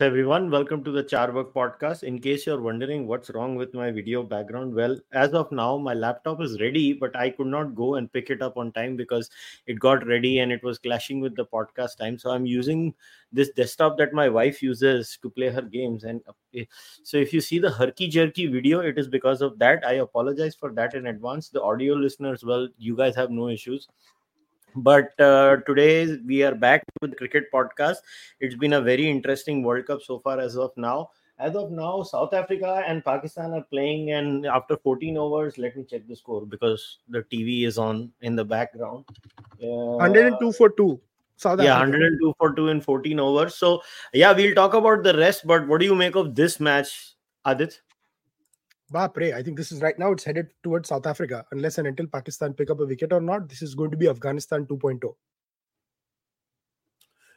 Namaste everyone. Welcome to the Charvak podcast. In case you're wondering what's wrong with my video background, well, as of now, my laptop is ready, but I could not go and pick it up on time because it got ready and it was clashing with the podcast time. So I'm using this desktop that my wife uses to play her games. And uh, so if you see the herky jerky video, it is because of that. I apologize for that in advance. The audio listeners, well, you guys have no issues but uh, today we are back with cricket podcast it's been a very interesting world cup so far as of now as of now south africa and pakistan are playing and after 14 overs let me check the score because the tv is on in the background uh, 102 for 2 South yeah, Africa. 102 for 2 in 14 overs. So, yeah, we'll talk about the rest. But what do you make of this match, Aadit? I think this is right now it's headed towards South Africa. Unless and until Pakistan pick up a wicket or not, this is going to be Afghanistan 2.0.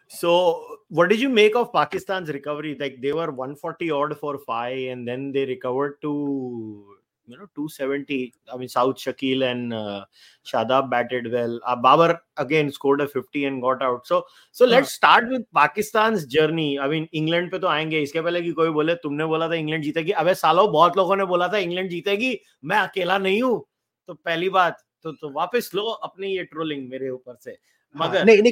So, what did you make of Pakistan's recovery? Like they were 140 odd for five, and then they recovered to you know 270 i mean south shakil and uh, shadab batted well uh, babar again scored a 50 and got out so so let's start with pakistan's journey i mean england पे तो आएँगे इसके पहले कि कोई बोले तुमने बोला था इंग्लैंड जीतेगी अबे सालों बहुत लोगों ने बोला था इंग्लैंड जीतेगी मैं अकेला नहीं हूँ तो पहली बात तो तो वापस लो अपनी ये ट्रोलिंग मेरे ऊपर से मगर नहीं नहीं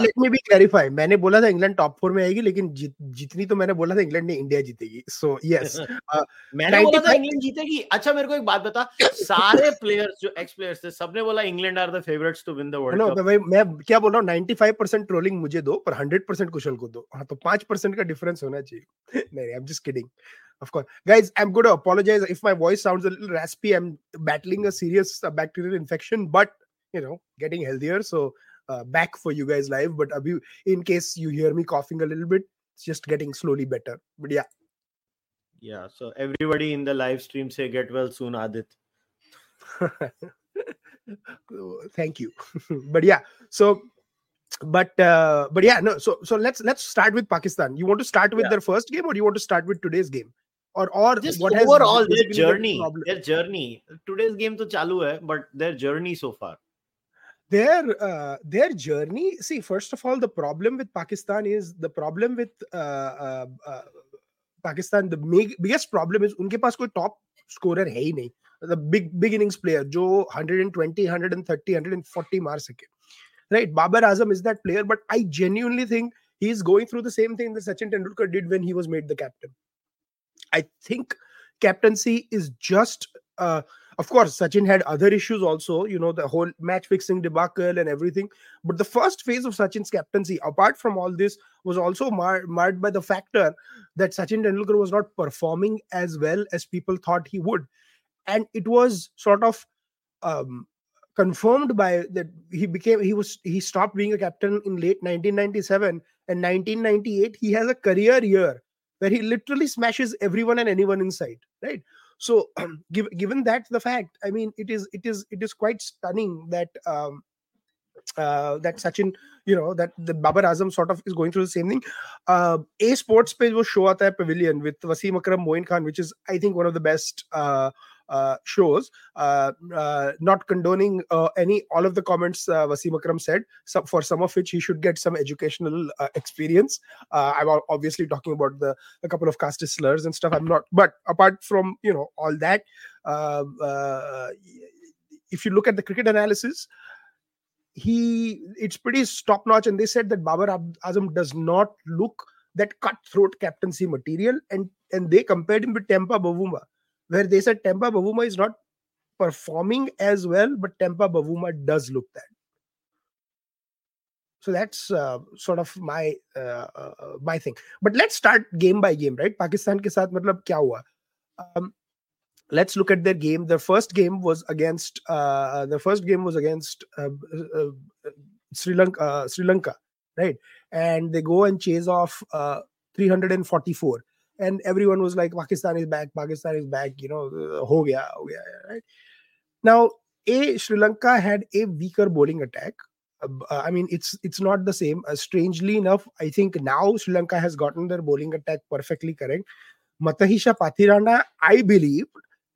लेट मी बी क्लैरिफाई मैंने बोला था इंग्लैंड टॉप फोर में आएगी लेकिन जितनी तो मैंने बोला था इंग्लैंड ने इंडिया जीतेगी। सो यस मैंने बोला था इंग्लैंड जीतेगी। अच्छा मेरे को एक बात बता सारे प्लेयर्स जो एक्स प्लेयर्स थे सबने बोला England are the favourites to win the world cup मैं क्या बोल रहा हूँ 95% ट्रोलिंग मुझे दो पर 100% कुशल को दो। हाँ तो 5% का डिफरेंस होना चाहिए। नहीं I am just kidding of course. Guys i'm going to apologize if my voice sounds a little raspy. I'm battling a serious uh, bacterial infection but you know getting healthier so uh, back for you guys live but abhi, in case you hear me coughing a little bit it's just getting slowly better but yeah. Yeah so everybody in the live stream say get well soon aadit. Thank you. But yeah so but uh, but yeah no so so let's let's start with pakistan. You want to start with yeah. their first game or you want to start with today's game? Or or just what overall their journey their journey. Today's game to chalu hai but their journey so far their uh, their journey. See first of all the problem with pakistan is the problem with uh, uh, pakistan the big, biggest problem is unke paas koi top scorer hai hi nahi. The big big innings player jo 120 130 140 maar sake. Right? Babar azam is that player but i genuinely think he is going through the same thing that sachin tendulkar did when he was made the captain. I think captaincy is just of course, Sachin had other issues also, you know, the whole match fixing debacle and everything. But the first phase of Sachin's captaincy, apart from all this, was also mar- marred by the factor that Sachin Tendulkar was not performing as well as people thought he would. And it was sort of um, confirmed by that he became he was he stopped being a captain in late 1997 and 1998 he has a career year where he literally smashes everyone and anyone inside right so give, given that the fact i mean it is it is it is quite stunning that um uh, that Sachin, you know, that the Babar Azam sort of is going through the same thing. Uh, a sports page was show at pavilion with Wasim Akram Moin Khan, which is I think one of the best uh, shows. Uh, uh, not condoning uh, any all of the comments uh, Akram said. So for some of which he should get some educational uh, experience. Uh, I'm obviously talking about the a couple of caste slurs and stuff. I'm not, but apart from you know all that, if you look at the cricket analysis. He it's pretty top notch, and they said that Babar Azam does not look that cutthroat captaincy material, and and they compared him with Temba Bavuma where they said Temba Bavuma is not performing as well, but Temba Bavuma does look that. So that's uh, sort of my uh, uh, my thing. But let's start game by game, right? Pakistan ke saath matlab kya hua? Um, let's look at their game. Their first game was against uh, their first game was against uh, uh, Sri Lanka, Sri Lanka, right? And they go and chase off 344 and everyone was like pakistan is back pakistan is back you know uh, ho gaya, ho gaya, right? Now a sri lanka had a weaker bowling attack. Uh, i mean it's it's not the same. Uh, strangely enough i think now sri lanka has gotten their bowling attack perfectly correct. Matheesha pathirana i believe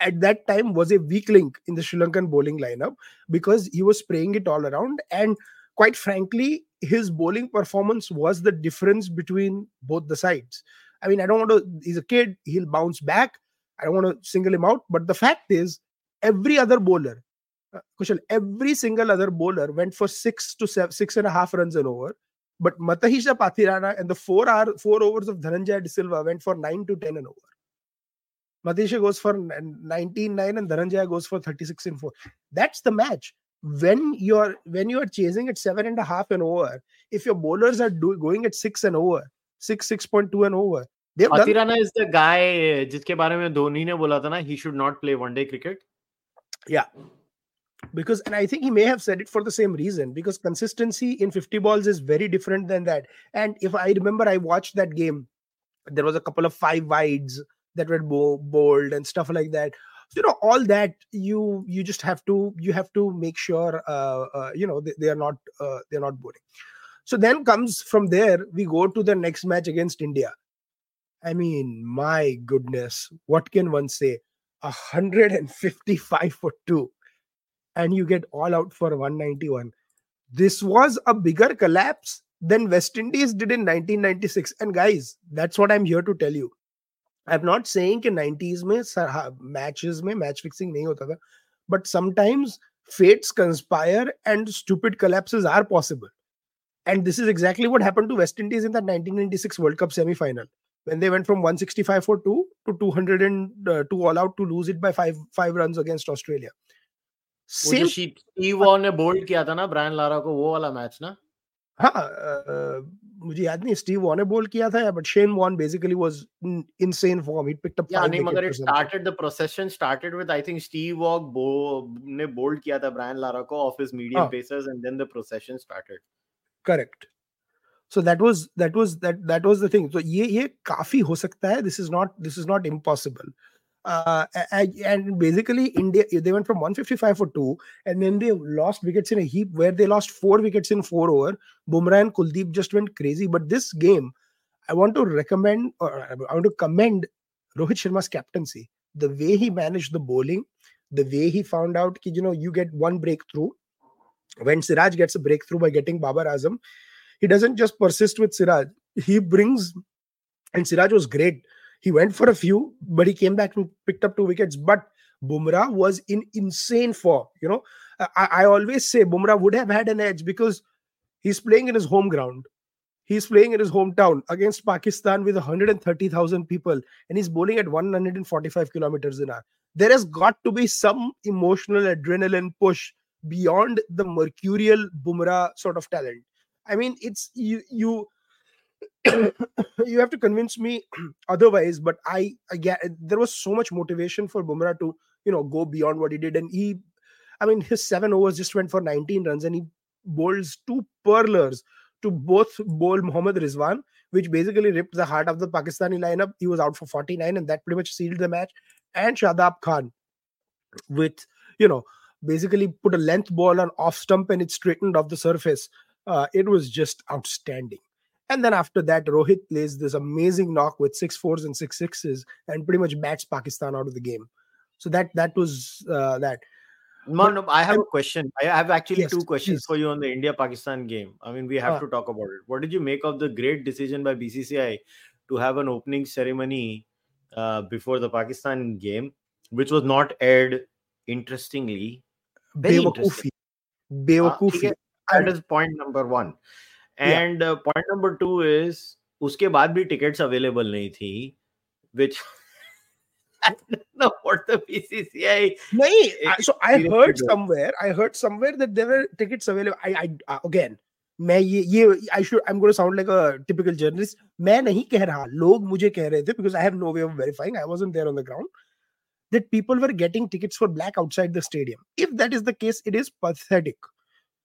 at that time was a weak link in the sri lankan bowling lineup because he was spraying it all around and quite frankly his bowling performance was the difference between both the sides. I mean, I don't want to, he's a kid, he'll bounce back. I don't want to single him out. But the fact is, every other bowler, uh, Kushal, every single other bowler went for six to seven, six and a half runs and over. But Matheesha Pathirana and the four hour, four overs of Dhananjaya De Silva went for nine to ten and over. Matheesha goes for 19 9 and Dhananjaya goes for 36 and 4. That's the match. When you're when you're chasing at seven and a half and over, if your bowlers are do, going at six and over, Six six point two and over. Pathirana is the guy eh, जिसके बारे में Dhoni ne bola tha na he should not play one day cricket. Yeah, because and I think he may have said it for the same reason because consistency in 50 balls is very different than that. And if I remember, I watched that game. There was a couple of five wides that were bowled bold and stuff like that. So, you know, all that you you just have to you have to make sure uh, uh you know they, they are not uh, they are not boring. so then comes from there we go to the next match against india i mean my goodness what can one say 155 for 2 and you get all out for 191. This was a bigger collapse than West Indies did in 1996. And guys, that's what I'm here to tell you. I'm not saying कि 90s में matches में match fixing नहीं होता था, but sometimes fates conspire and stupid collapses are possible. And this is exactly what happened to West Indies in that 1996 World Cup semi final when they went from 165 for 2 to 202 uh, all out to lose it by 5 5 runs against Australia. Same Steve von ने bowled किया था ना Brian Lara को वो वाला match ना हाँ मुझे याद नहीं स्टीव वॉन ने बोल्ड किया था but Shane Warne basically was insane form ही पिक्ड अप या नहीं मगर it started the procession started with I think Steve Waugh ने बोल्ड किया था ब्रायन लारा को of his medium pacers and then the procession started correct. So that was that was that that was the thing. So yeah, yeah, kafi ho this is not this is not impossible. Uh, and basically India they went from 155 for two, and then they lost wickets in a heap where they lost four wickets in four over. Bumrah and Kuldeep just went crazy. But this game, I want to recommend or I want to commend Rohit Sharma's captaincy, the way he managed the bowling, the way he found out, you know, you get one breakthrough when Siraj gets a breakthrough by getting Babar Azam, he doesn't just persist with Siraj. He brings, and Siraj was great he went for a few, but he came back and picked up two wickets. But Bumrah was in insane form. You know, I, I always say Bumrah would have had an edge because he's playing in his home ground. He's playing in his hometown against Pakistan with 130,000 people, and he's bowling at 145 kilometers an hour. There has got to be some emotional adrenaline push beyond the mercurial Bumrah sort of talent. I mean, it's you you you have to convince me otherwise but i get there was so much motivation for bumrah to you know go beyond what he did and he i mean his seven overs just went for 19 runs and he bowls two pearlers to both bowl Mohammad Rizwan, which basically ripped the heart of the Pakistani lineup. He was out for 49, and that pretty much sealed the match. And Shadab Khan, with you know, basically put a length ball on off stump and it straightened off the surface. Uh, it was just outstanding. And then after that, Rohit plays this amazing knock with six fours and six sixes and pretty much bats Pakistan out of the game. So that that was uh, that. No, no, I have a question. I have actually yes, two questions please. for you on the India Pakistan game. I mean, we have uh, to talk about it. What did you make of the great decision by BCCI to have an opening ceremony uh, before the Pakistan game, which was not aired? Interestingly, बेवकूफ़ी बेवकूफ़ी। That is point number one and point number two is उसके बाद भी tickets available नहीं थी विच typical journalist मैं नहीं कह रहा लोग मुझे कह रहे थे because I have no way of verifying eye on the ground That people were getting tickets for black outside the stadium. If that is the case, it is pathetic.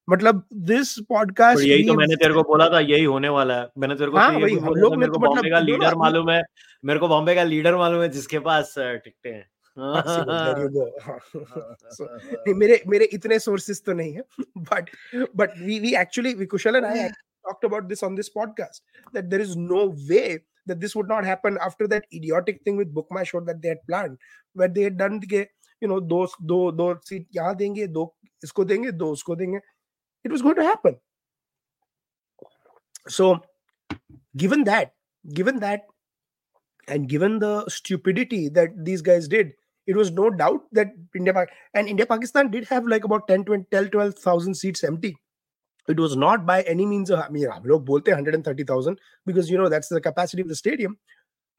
मतलब दिस पॉडकास्ट यही तो मैंने तेरे को बोला था यही होने वाला है मैंने तेरे को हाँ, तो हम लोग मेरे को बॉम्बे मतलब का लीडर मालूम है मेरे को बॉम्बे का लीडर मालूम है जिसके पास टिकटें हैं मेरे मेरे इतने सोर्सेस तो नहीं है but but we we actually we Kusal and I talked about this on this podcast that there is no way that this would not happen after that idiotic thing with BookMyShow that they had planned, where they had done the, you know those दो दो seat यहाँ देंगे दो इसको देंगे दो उसको it was going to happen. So given that given that and given the stupidity that these guys did it was no doubt that india and india pakistan did have like about 10 20 12 12,000 seats empty it was not by any means I mean, log bolte 130,000 because you know that's the capacity of the stadium.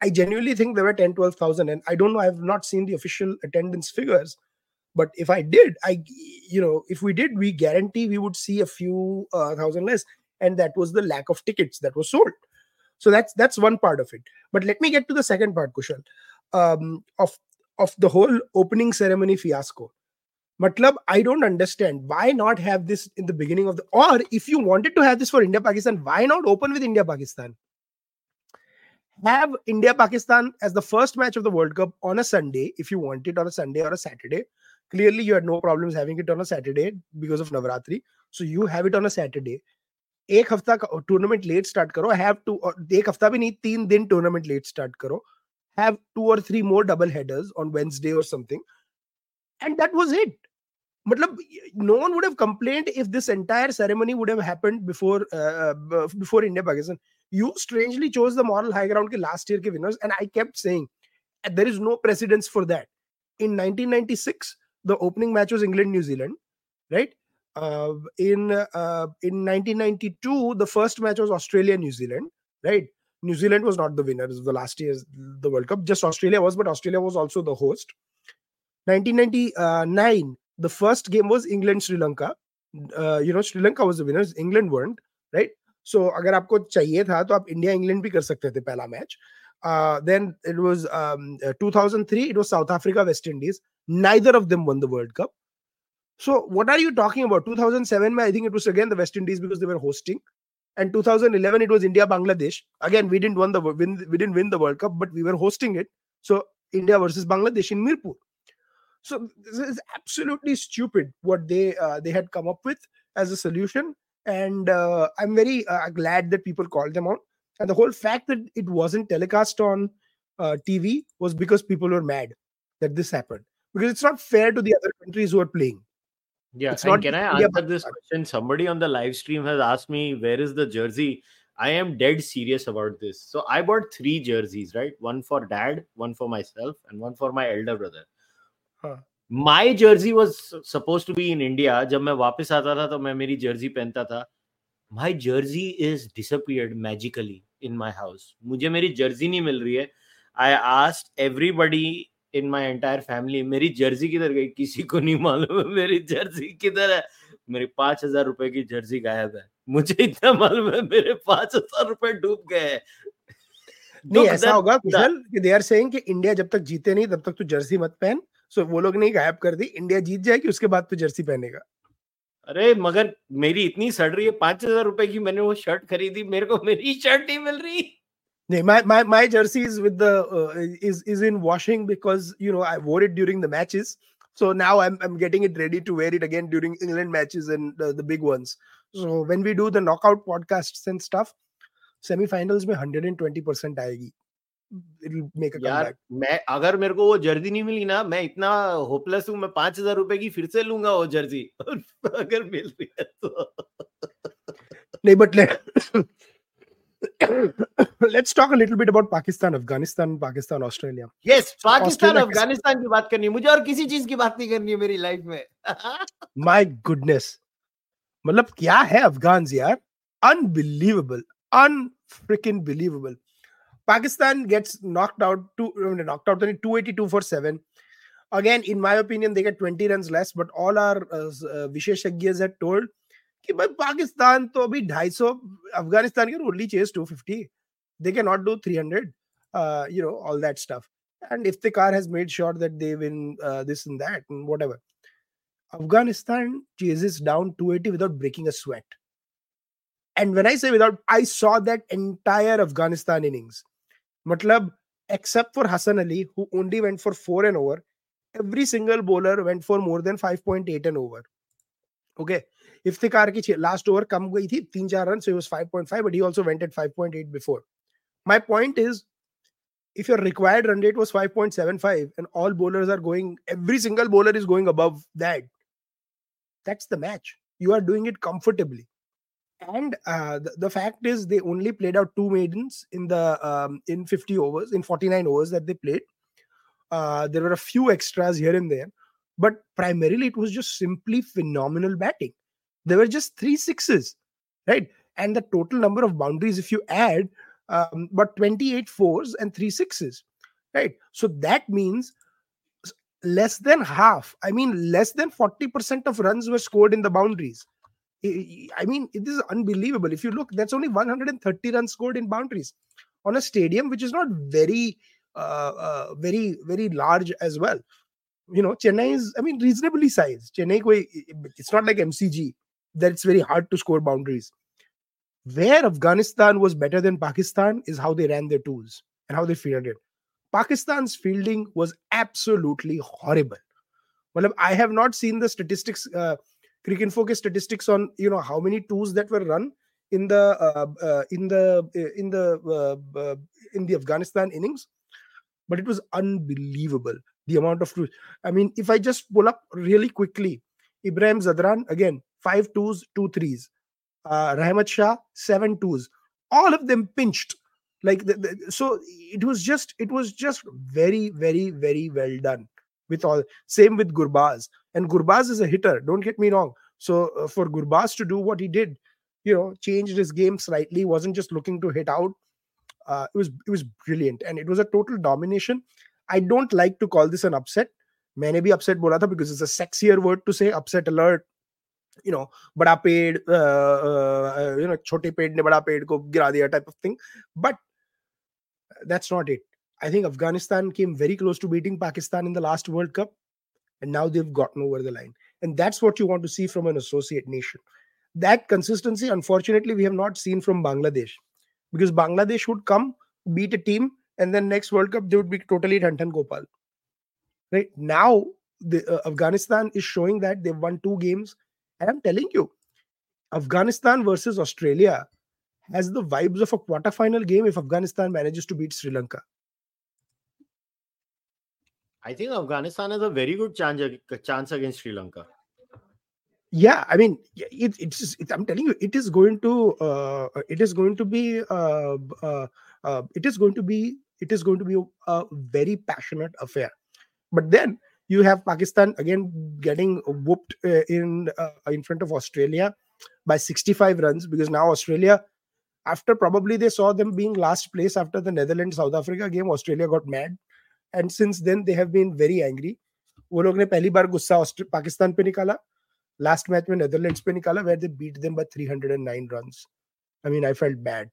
I genuinely think there were 10, 12,000, and I don't know. I've not seen the official attendance figures, but if I did, I you know, if we did, we guarantee we would see a few uh, thousand less, and that was the lack of tickets that was sold. So that's that's one part of it. But let me get to the second part, Kushal, um, of of the whole opening ceremony fiasco. Matlab, I don't understand why not have this in the beginning of the or if you wanted to have this for India Pakistan, why not open with India Pakistan? Have India Pakistan as the first match of the World Cup on a Sunday, if you want it on a Sunday or a Saturday. Clearly, you had no problems having it on a Saturday because of Navratri. So you have it on a Saturday. एक हफ्ता का tournament let start करो have to एक हफ्ता भी नहीं तीन दिन टूर्नामेंट लेट स्टार्ट करो have two or three more double headers on Wednesday or something. And that was it. Matlab, no one would have complained if this entire ceremony would have happened before uh, before India Pakistan. You strangely chose the moral high ground ke last year ke winners, and I kept saying there is no precedence for that. In 1996, the opening match was England New Zealand, right? Uh, in uh, in 1992, the first match was Australia New Zealand, right? New Zealand was not the winner of the last year's the World Cup. Just Australia was, but Australia was also the host. 1999, the first game was England Sri Lanka. Uh, you know, Sri Lanka was the winners. England weren't, right? So अगर आपको चाहिए था तो आप India England भी कर सकते थे पहला match uh, then it was um, uh, 2003 it was south africa west indies neither of them won the world cup so what are you talking about 2007 i think it was again the west indies because they were hosting and 2011 it was india bangladesh again we didn't win the win we didn't win the world cup but we were hosting it so india versus bangladesh in mirpur so this is absolutely stupid what they uh, they had come up with as a solution and uh, i'm very uh, glad that people called them out and the whole fact that it wasn't telecast on uh, tv was because people were mad that this happened because it's not fair to the other countries who are playing yeah, and can I answer this question? Somebody on the live stream has asked me, where is the jersey? I am dead serious about this. So I bought three jerseys, right? One for dad, one for myself, and one for my elder brother. Huh. My jersey was to be in India जब मैं वापस आता था तो मैं मेरी jersey पहनता था. My jersey is disappeared magically in my house. मुझे मेरी jersey नहीं मिल रही है. I asked everybody in my entire family मेरी जर्सी किधर गई किसी को नहीं मालूम है मेरी जर्सी किधर है मेरी पाँच हज़ार रुपए की जर्सी गायब है मुझे इतना मालूम है मेरे पाँच हज़ार रुपए डूब गए हैं नहीं ऐसा होगा कुशल कि दे आर सेइंग कि इंडिया जब तक जीते नहीं तब तक तू जर्सी मत पहन सो वो लोग ने गायब कर दी इंडिया जीत जाएगी उसके बाद तो जर्सी पहनेगा। अरे मगर मेरी इतनी सड़ रही है पाँच हज़ार रुपए की मैंने वो शर्ट खरीदी मेरे को मेरी शर्ट नहीं मिल रही। नहीं my my my jersey is with the is is in washing because you know I wore it during the matches so now I am getting it ready to wear it again during England matches and the big ones so when we do the knockout podcasts and stuff semifinals में 120% आएगी। It'll make a यार मैं अगर मेरे को वो Jersey नहीं मिली ना मैं इतना होपलेस हूँ मैं पाँच हज़ार रुपए की फिर से लूँगा वो जर्सी अगर मिल रही है तो नहीं but let's talk a little bit about Pakistan, Afghanistan, Pakistan, Australia. Yes, Pakistan, Afghanistan की बात करनी है मुझे और किसी चीज़ की बात नहीं करनी है मेरी लाइफ में. My goodness, मतलब क्या है अफगान यार? Unbelievable, unfreaking believable. Pakistan gets knocked out to knocked out 282 for seven. Again, in my opinion, they get 20 runs less, but all our uh, uh, Visheshagyas had told कि भाई पाकिस्तान तो अभी 250 अफगानिस्तान के only chess 250 they cannot do 300 uh, you know all that stuff and if the car has made sure that they win uh, this and that and whatever afghanistan chases down 280 without breaking a sweat and when i say without i saw that entire afghanistan innings matlab except for hassan ali who only went for 4 and over every single bowler went for more than 5.8 and over okay Iftikhar की last over कम गई थी तीन चार run so was 5.5 but he also went eight 5.8 before my point is if your required run rate was 5.75 and all bowlers are going every single bowler is going above that that's the match you are doing it comfortably and uh, the, the, fact is they only played out two maidens in the um, in 50 overs in 49 overs that they played. Uh, there were a few extras here and there but primarily it was just simply phenomenal batting. There were just three sixes right? And the total number of boundaries if you add um, but 28 fours and three sixes right? So that means less than half i mean less than 40% of runs were scored in the boundaries I mean, this is unbelievable. If you look, that's only 130 runs scored in boundaries on a stadium which is not very, uh, uh, very, very large as well. You know, Chennai is, I mean, reasonably sized. Chennai, it's not like MCG that it's very hard to score boundaries. Where Afghanistan was better than Pakistan is how they ran their tools and how they fielded. Pakistan's fielding was absolutely horrible. Well, I have not seen the statistics. Uh, Cricinfo statistics on you know how many twos that were run in the uh, uh, in the uh, in the uh, uh, in the Afghanistan innings, but it was unbelievable the amount of twos. I mean, if I just pull up really quickly, Ibrahim Zadran again five twos, two threes. Uh, Rahmat Shah seven twos. All of them pinched like the, the, so it was just it was just very very very well done with all same with gurbaz and gurbaz is a hitter don't get me wrong so uh, for gurbaz to do what he did you know changed his game slightly wasn't just looking to hit out uh, it was it was brilliant and it was a total domination i don't like to call this an upset मैंने भी upset बोला था because it's a sexier word to say upset alert you know बड़ा पेड़ uh, you know छोटे पेड़ ने बड़ा पेड़ को गिरा दिया type of thing but that's not it I think Afghanistan came very close to beating Pakistan in the last World Cup, and now they've gotten over the line. And that's what you want to see from an associate nation. That consistency, unfortunately, we have not seen from Bangladesh because Bangladesh would come, beat a team, and then next World Cup, they would be totally Tantan Gopal. Right now, the, uh, Afghanistan is showing that they've won two games. And I'm telling you, Afghanistan versus Australia has the vibes of a quarterfinal game if Afghanistan manages to beat Sri Lanka. I think Afghanistan has a very good chance chance against Sri Lanka. Yeah, I mean, it, it's. It, I'm telling you, it is going to. Uh, it is going to be. Uh, uh, uh, it is going to be. It is going to be a very passionate affair. But then you have Pakistan again getting whooped uh, in uh, in front of Australia by 65 runs because now Australia, after probably they saw them being last place after the Netherlands South Africa game, Australia got mad and since then they have been very angry वो लोग ने पहली बार गुस्सा पाकिस्तान पे निकाला last match में Netherlands पे निकाला where they beat them by 309 runs I mean I felt bad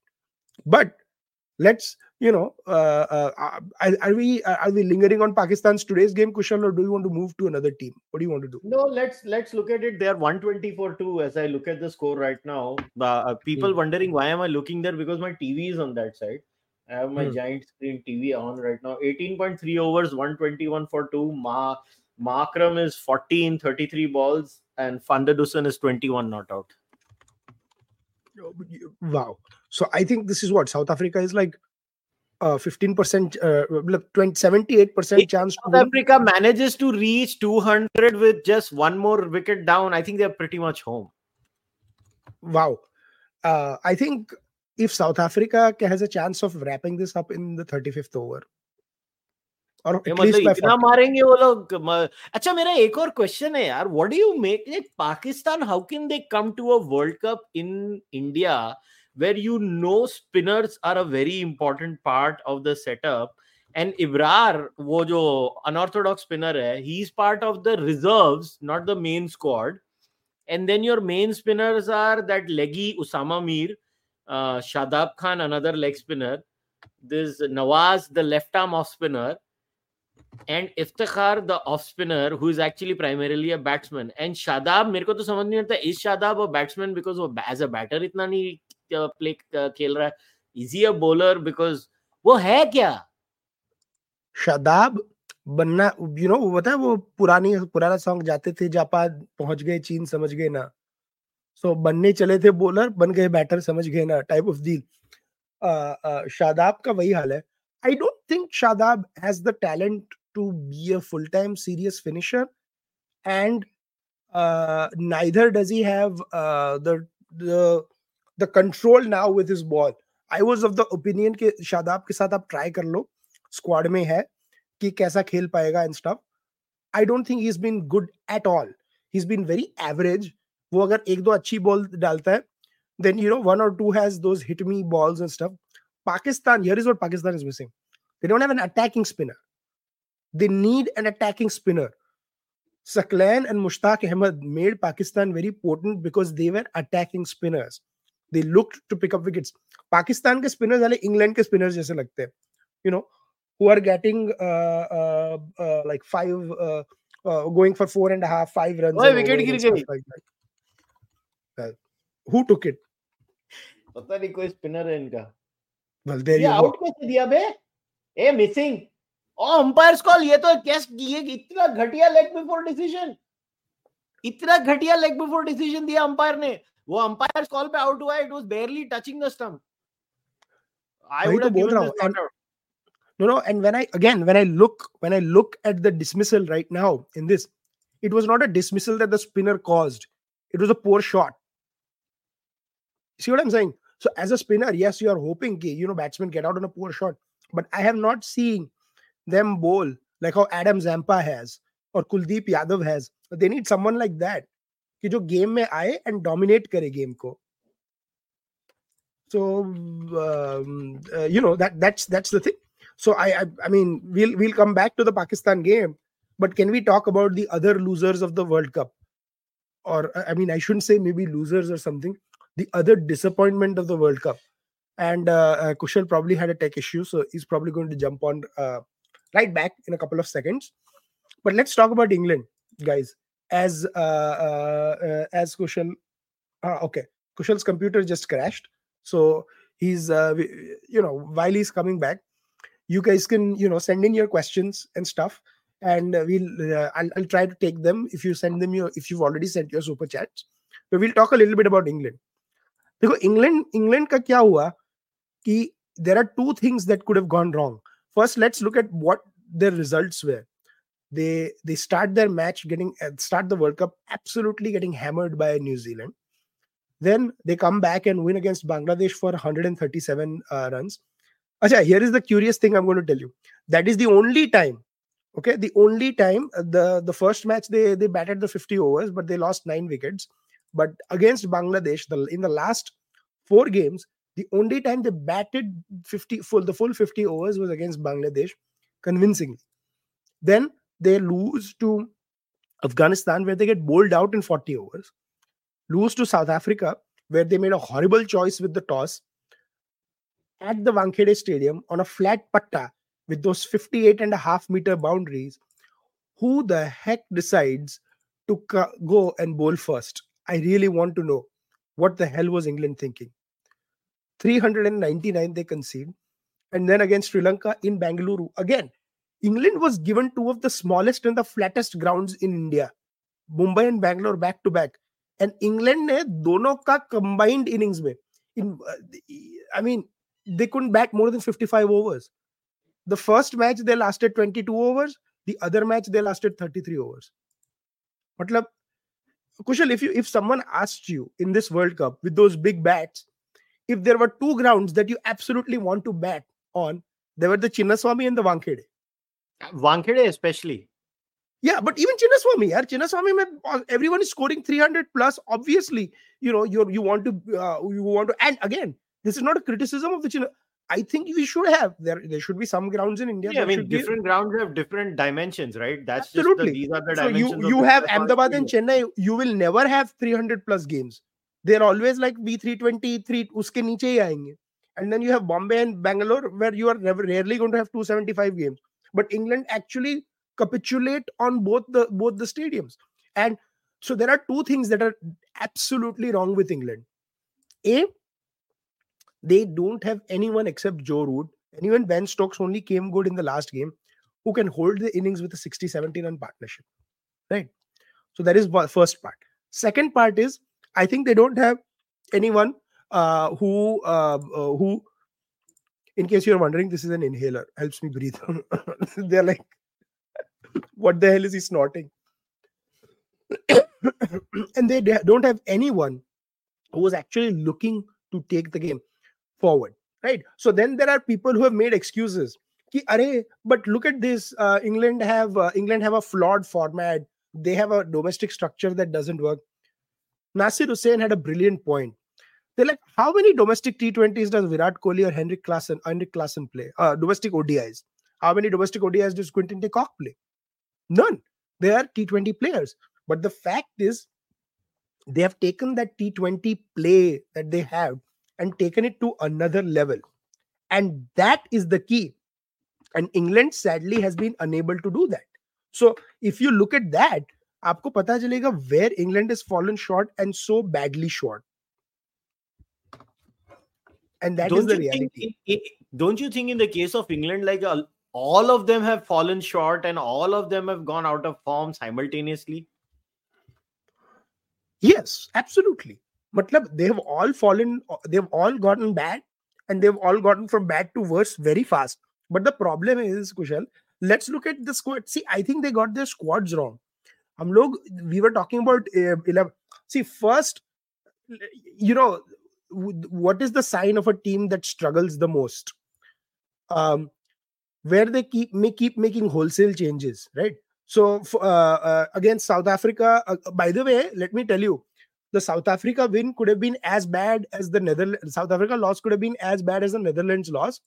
but let's you know uh, uh, are, are we are we lingering on pakistan's today's game kushal or do you want to move to another team what do you want to do no let's let's look at it they're 124 2 as i look at the score right now uh, people mm. wondering why am i looking there because my tv is on that side I have my hmm. giant screen TV on right now. 18.3 overs, 121 for two. Ma Markram is 14, 33 balls, and der is 21 not out. Wow. So I think this is what South Africa is like uh, 15%, uh, 20, 78% chance. South Africa manages to reach 200 with just one more wicket down. I think they're pretty much home. Wow. Uh, I think if South Africa has a chance of wrapping this up in the 35th over. और मतलब इतना मारेंगे वो लोग अच्छा मेरा एक और क्वेश्चन है यार what do you make Pakistan how can they come to a world cup in India where you know spinners are a very important part of the setup. And Abrar, wo jo unorthodox spinner hai, he's part of the reserves, not the main squad. And then your main spinners are that leggy Usama Mir, Shadab Shadab Khan, another leg spinner. This Nawaz, the left arm off spinner. And Iftikhar the off spinner who is actually primarily a batsman and Shadab मेरे को तो समझ नहीं आता is Shadab a batsman because वो as a batter इतना नहीं play खेल रहा है इजी अ बॉलर बिकॉज़ वो है क्या शादाब बनना यू you नो know, वो पता है वो पुरानी पुराना सॉन्ग जाते थे जापान पहुँच गए चीन समझ गए ना सो so, बनने चले थे बोलर बन गए बैटर समझ गए ना टाइप ऑफ़ डील शादाब का वही हाल है। I don't think Shadab has the talent to be a full time serious finisher and neither does he have the the control now with his ball I was of the opinion के शादाब के साथ आप try कर लो squad में है कि कैसा खेल पाएगा and stuff I don't think he is been good at all he is been very average वो अगर एक दो अच्छी बॉल डालता है then you know one or two has those hit me balls and stuff. Pakistan, here is what Pakistan is missing. They don't have an attacking spinner. They need an attacking spinner. Saklan and Mushtaq Ahmed made Pakistan very potent because they were attacking spinners. They looked to pick up wickets. Pakistan के spinners वाले England के spinners जैसे लगते हैं. You know, who are getting uh, uh, uh, like five, uh, uh, going for four and a half, five runs. ओए and wicket गिर गई that. Uh, who took it? पता नहीं कोई स्पिनर है इनका Well, there ये you आउट कैसे दिया बे ए मिसिंग ओ अंपायर्स कॉल ये तो कैस ये इतना घटिया लेग बिफोर डिसीज़न इतना घटिया लेग बिफोर डिसीज़न दिया अंपायर ने वो अंपायर्स कॉल पे आउट हुआ it was barely touching the stump I would तो हैव बोल रहा हूँ, No, no. And when I again, when I look, when I look at the dismissal right now in this, it was not a dismissal that the spinner caused. It was a poor shot. See what I'm saying? So as a spinner, yes, you are hoping कि, you know batsmen get out on a poor shot, but I have not seen them bowl like how Adam Zampa has or Kuldeep Yadav has. They need someone like that कि जो game में आए and dominate करे game को. So um, uh, you know that that's that's the thing. So I, I I mean we'll we'll come back to the Pakistan game, but can we talk about the other losers of the World Cup? Or uh, I mean I shouldn't say maybe losers or something. the other disappointment of the World Cup. And uh, uh, Kushal probably had a tech issue, so he's probably going to jump on uh, right back in a couple of seconds. But let's talk about England, guys. As uh, as Kushal, okay, Kushal's computer just crashed, so he's you know while he's coming back, you guys can you know send in your questions and stuff, and we'll uh, I'll, I'll try to take them if you send them your if you've already sent your super chats. But we'll talk a little bit about England. देखो England England का क्या हुआ कि there are two things that could have gone wrong. First, let's look at what their results were. They they start their match getting uh, start the World Cup absolutely getting hammered by New Zealand. Then they come back and win against Bangladesh for 137 uh, runs. Acha, here is the curious thing I'm going to tell you. That is the only time. Okay, the only time uh, the the first match they they batted the 50 overs, but they lost nine wickets. But against Bangladesh, the in the last four games, the only time they batted 50 full the full 50 overs was against Bangladesh convincingly. Then they lose to Afghanistan where they get bowled out in 40 overs. Lose to South Africa where they made a horrible choice with the toss at the Wankhede Stadium on a flat patta with those 58 and a half meter boundaries. Who the heck decides to go and bowl first? I really want to know what the hell was England thinking. 399 they concede. And then against Sri Lanka in Bangalore, again, England was given two of the smallest and the flattest grounds in India. Mumbai and Bangalore back to back. And England ने दोनों का combined innings में in uh, I mean they couldn't bat more than 55 overs. The first match they lasted 22 overs, the other match they lasted 33 overs. Matlab, Kushal, if you if someone asked you in this World Cup with those big bats, if there were two grounds that you absolutely want to bat on, there were the Chinnaswamy and the Wankhede. Wankhede especially. Yeah, but even Chinnaswamy, yaar, Chinnaswamy, uh, everyone is scoring 300 plus. Obviously, you know, you you want to uh, you want to, and again, this is not a criticism of the Chinna. I think we should have there. There should be some grounds in India. Yeah, I mean, should be- different grounds have different dimensions, right? That's Absolutely. just the, these are the so you dimensions. you have Ahmedabad and. Chennai. You will never have 300 plus games. They're always like B320, three uske niche hi aayenge. And then you have Bombay and Bangalore where you are never rarely going to have 275 games. But England actually capitulate on both the both the stadiums. And so there are two things that are absolutely wrong with England. A, they don't have anyone except Joe Root. And even Ben Stokes only came good in the last game who can hold the innings with a 60 70 run partnership. Right. So that is first part. Second part is I think they don't have anyone uh, who uh, uh, who in case you're wondering, this is an inhaler, helps me breathe. They're like, what the hell is he snorting? and they don't have anyone who was actually looking to take the game forward, right? So then there are people who have made excuses. Ki, Arey, but look at this. Uh, England have uh, England have a flawed format. They have a domestic structure that doesn't work. Nasser Hussain had a brilliant point. They're like, how many domestic T20s does Virat Kohli or Heinrich Klaasen, Heinrich Klaasen play? Uh, domestic ODIs. How many domestic ODIs does Quinton de Kock play? None. They are T20 players. But the fact is, they have taken that T20 play that they have and taken it to another level. And that is the key. And England sadly has been unable to do that. So if you look at that, आपको पता चलेगा where England has fallen short and so badly short. And that is don't the you reality. think in- in- don't you think in the case of england like uh, all of them have fallen short and all of them have gone out of form simultaneously Yes, absolutely. Matlab, they have all fallen, they've all gotten bad and they've all gotten from bad to worse very fast. But the problem is, Kushal, let's look at the squad. See, I think they got their squads wrong. हम लोग we were talking about uh, 11 see first you know w- what is the sign of a team that struggles the most um where they keep may keep making wholesale changes right so f- uh, uh, against south africa uh, by the way let me tell you the south africa win could have been as bad as the netherlands south africa loss could have been as bad as the netherlands loss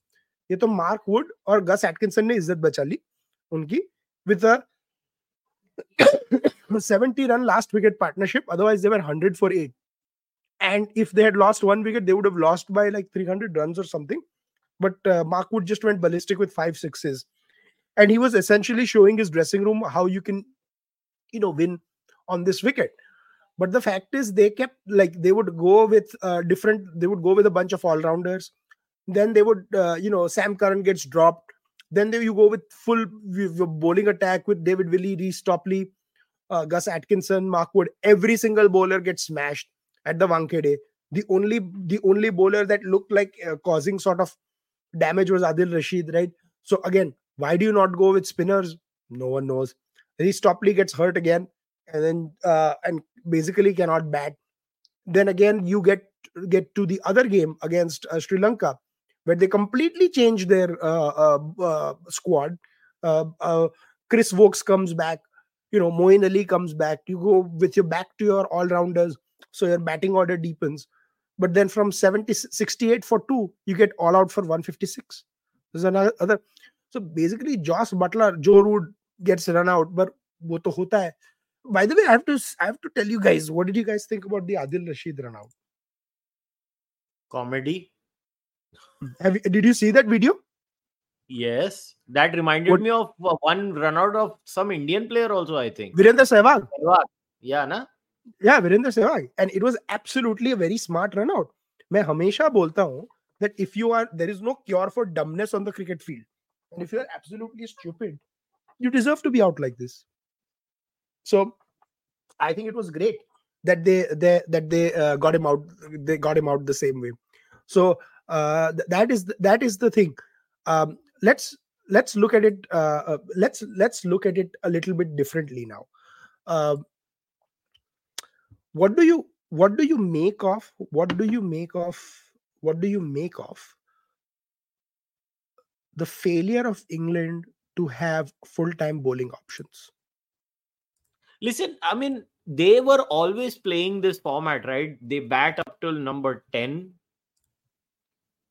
ये तो Mark Wood और Gus Atkinson ने इज्जत बचा ली उनकी with a 70 run last wicket partnership. Otherwise, they were 100 for 8. And if they had lost one wicket, they would have lost by like 300 runs or something. But uh, Mark Wood just went ballistic with five sixes. And he was essentially showing his dressing room how you can, you know, win on this wicket. but the fact is, they kept like they would go with uh, different, they would go with a bunch of all rounders. Then they would, uh, you know, Sam Curran gets dropped. Then they, you go with full w- bowling attack with David Willey, Reece Topley, uh, Gus Atkinson, Mark Wood. Every single bowler gets smashed at the Wankhede. The only the only bowler that looked like uh, causing sort of damage was Adil Rashid, right? So again, why do you not go with spinners? No one knows. Reece Topley gets hurt again, and then uh, and basically cannot bat. Then again, you get get to the other game against uh, Sri Lanka, where they completely change their uh, uh, uh squad. Uh, uh, Chris Woakes comes back, you know, Moeen Ali comes back. You go with your back to your all rounders, so your batting order deepens. But then from 70, 68 for two, you get all out for 156. There's another other. So basically, Josh Buttler, Joe Root gets run out, but वो तो होता by the way, I have to I have to tell you guys, what did you guys think about the Adil Rashid run out? Comedy. Have you, did you see that video? Yes, that reminded what? me of uh, one run out of some Indian player also. I think Virender Sehwag. Yeah, na. Yeah, Virender Sehwag, and it was absolutely a very smart run out. I always say that if you are there is no cure for dumbness on the cricket field, and if you are absolutely stupid, you deserve to be out like this. So I think it was great that they they that they uh, got him out they got him out the same way. So uh, th- that is the, that is the thing. Um, let's let's look at it uh, uh, let's let's look at it a little bit differently now. Uh, what do you what do you make of what do you make of what do you make of the failure of england to have full-time bowling options listen i mean they were always playing this format right? They bat up till number 10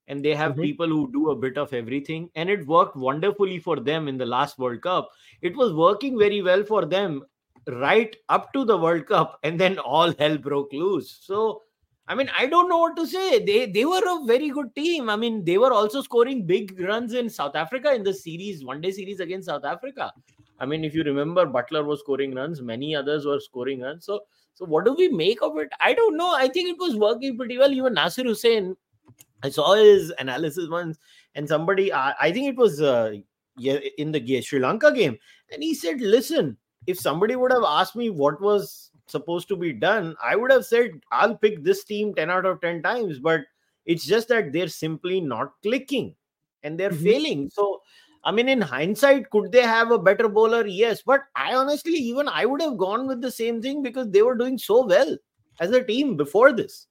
and they have Mhm. people who do a bit of everything. And it worked wonderfully for them in the last world cup. It was working very well for them right up to the world cup and then all hell broke loose. So i mean i don't know what to say. They they were a very good team. I mean they were also scoring big runs in south africa in the series one day series against south africa I mean, if you remember, Buttler was scoring runs, many others were scoring runs. So, so what do we make of it? I don't know. I think it was working pretty well. Even Nasser Hussain, I saw his analysis once, and somebody, I, I think it was uh, yeah, in the Sri Lanka game, and he said, "Listen, if somebody would have asked me what was supposed to be done, I would have said I'll pick this team ten out of ten times, but it's just that they're simply not clicking and they're Mhm. failing." So. I mean, in hindsight, could they have a better bowler? Yes, but I honestly, even I would have gone with the same thing because they were doing so well as a team before this.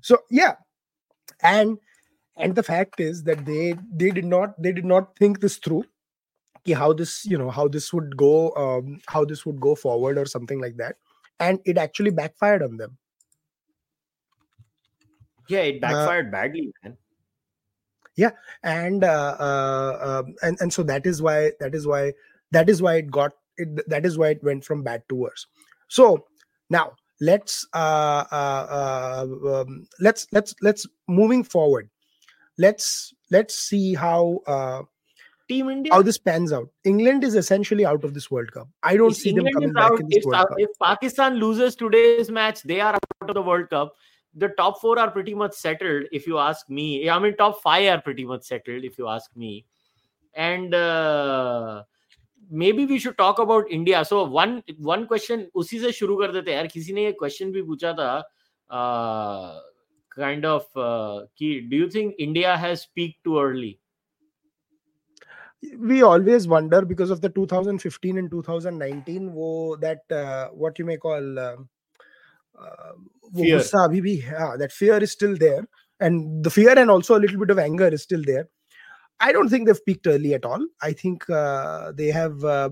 So yeah, and and the fact is that they they did not they did not think this through how this you know how this would go um, how this would go forward or something like that and it actually backfired on them Yeah, it Uh, backfired badly, man. And uh, uh, um, and and so that is why that is why that is why it got it, that is why it went from bad to worse. So now let's uh, uh, uh um, let's let's let's moving forward. Let's let's see how uh, Team India. how this pans out. England is essentially out of this world cup. I don't if see them coming back out, in this if, world South- cup. if Pakistan loses today's match, they are out of the World Cup The top four are pretty much settled, if you ask me. Yeah, I mean, top five are pretty much settled, if you ask me. And uh, maybe we should talk about India. So one one question उसी से शुरू कर देते हैं यार किसी ने ये क्वेश्चन भी पूछा था काइंड ऑफ कि do you think India has peak too early we always wonder because of the 2015 and 2019 wo that uh, what you may call uh, uh, wo fear. That fear is still there. And the fear and also a little bit of anger is still there. I don't think they've peaked early at all. I think uh, they have. Uh,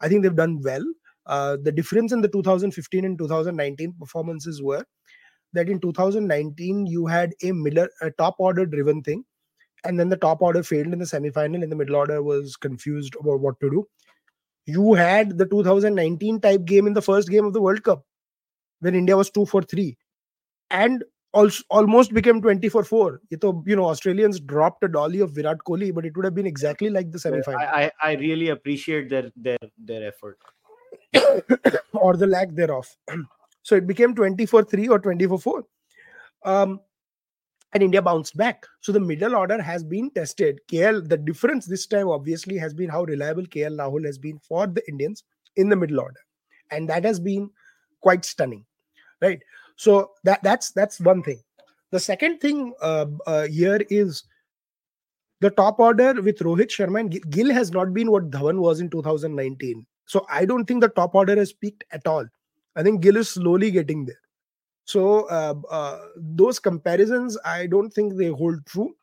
I think they've done well. Uh, the difference in the 2015 and 2019 performances were that in 2019 you had a Miller a top order driven thing, and then the top order failed in the semifinal, and the middle order was confused about what to do. You had the 2019 type game in the first game of the World Cup, when india was 2 for 3 and also almost became 20 for 4 Ye you know australians dropped a dolly of virat kohli but it would have been exactly like the semi-final I, I I really appreciate their their their effort. or the lack thereof. so it became 24 3 or 24 4. Um, and India bounced back. So the middle order has been tested. KL, the difference this time obviously has been how reliable KL Rahul has been for the Indians in the middle order. And that has been quite stunning. Right. So that that's that's one thing. The second thing uh, uh, here is the top order with Rohit Sharma and Gill has not been what Dhawan was in 2019. So I don't think the top order has peaked at all. I think Gill is slowly getting there. So uh, uh, those comparisons, I don't think they hold true.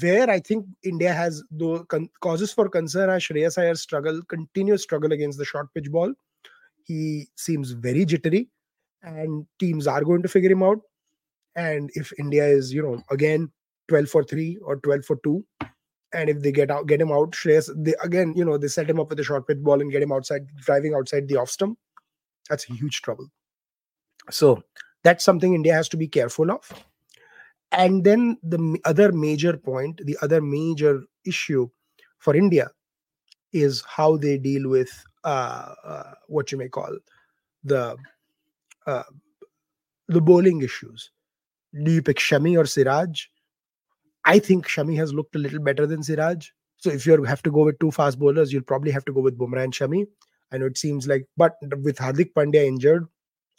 Where I think India has the con- causes for concern are Shreyas Iyer's struggle, continuous struggle against the short pitch ball. He seems very jittery, and teams are going to figure him out. And if India is, you know, again 12 for 3 or 12 for 2, and if they get out, get him out, Shreyas, they again, you know, they set him up with a short pitch ball and get him outside, driving outside the off stump. That's huge trouble. So that's something India has to be careful of. And then the other major point, the other major issue for India is how they deal with uh, uh, what you may call the uh, the bowling issues. Do you pick Shami or Siraj? I think Shami has looked a little better than Siraj. So if you have to go with two fast bowlers, you'll probably have to go with Bumrah and Shami. I know it seems like, but with Hardik Pandya injured,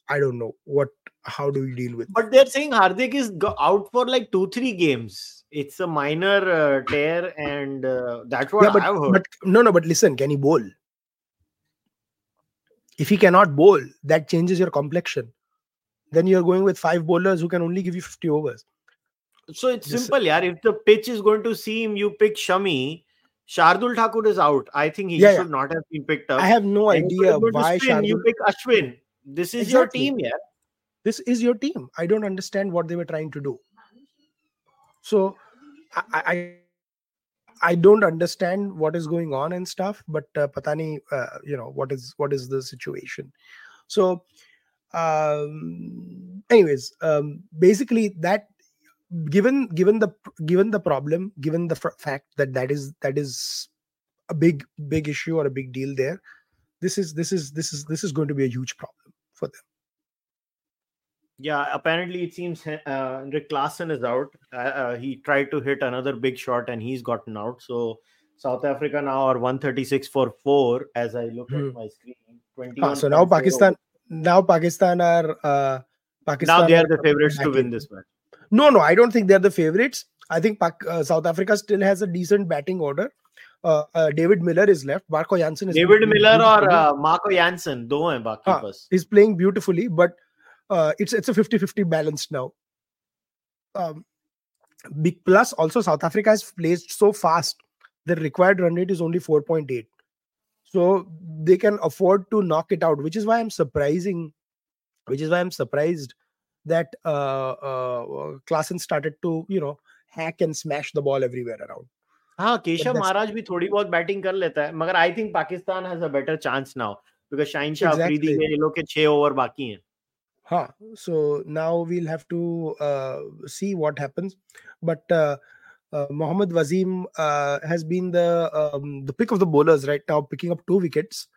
I don't know what. How do we deal with? But they're saying Hardik is go- out for like two, three games. It's a minor uh, tear, and uh, that's what yeah, but, I've heard. but no, no. But listen, can he bowl? If he cannot bowl, that changes your complexion. Then you're going with five bowlers who can only give you 50 overs. so it's this- simple, yeah. If the pitch is going to seem you pick Shami, Shardul Thakur is out. I think he Yeah, yeah. should not have been picked up. I have no And idea you're going to why spin, you pick Ashwin. This is your team, yeah. This is your team. I don't understand what they were trying to do. So I I, I don't understand what is going on and stuff. But uh, Patani, uh, you know what is what is the situation. So, um, anyways, um, basically that given given the given the problem, given the fact that that is that is a big big issue or a big deal there, this is this is this is this is going to be a huge problem for them. Yeah, apparently it seems uh, Rick Klaasen is out. Uh, uh, he tried to hit another big shot and he's gotten out. So South Africa now are 136 for four as I look mm. at hmm. my screen. ah, so now Pakistan, now Pakistan are uh, Pakistan. Now they are, are the favorites to win this match. No, no, I don't think they're the favorites. I think uh, South Africa still has a decent batting order. Uh, uh, David Miller is left. Marco Jansen is David Miller or uh, Marco Jansen, do hain. Ah, he's playing beautifully, but uh, it's it's a 50-50 balance now. Um, big plus also South Africa has placed so fast. The required run rate is only 4.8. So they can afford to knock it out, which is why I'm surprising, which is why I'm surprised that uh, uh Klaasen started to, you know, hack and smash the ball everywhere around. हाँ केशव महाराज भी थोड़ी बहुत batting कर लेता है मगर I think Pakistan has a better chance now because Shaheen Shah Afridi के ये लोग के 6 ओवर बाकी हैं हाँ so now we'll have to uh, see what happens. But uh, uh, Mohammad Wasim uh, has been the um, the pick of the bowlers right now picking up two wickets.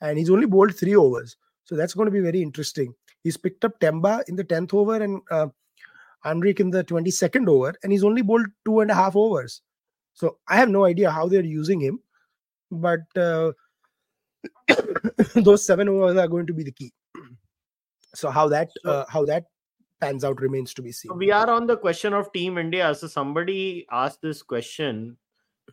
And he's only bowled three overs. So that's going to be very interesting. He's picked up Temba in the 10th over and uh, Anrich in the 22nd over. And he's only bowled two and a half overs. So I have no idea how they're using him, but uh, those seven overs are going to be the key. So how that uh, how that pans out remains to be seen. We are on the question of Team India. So somebody asked this question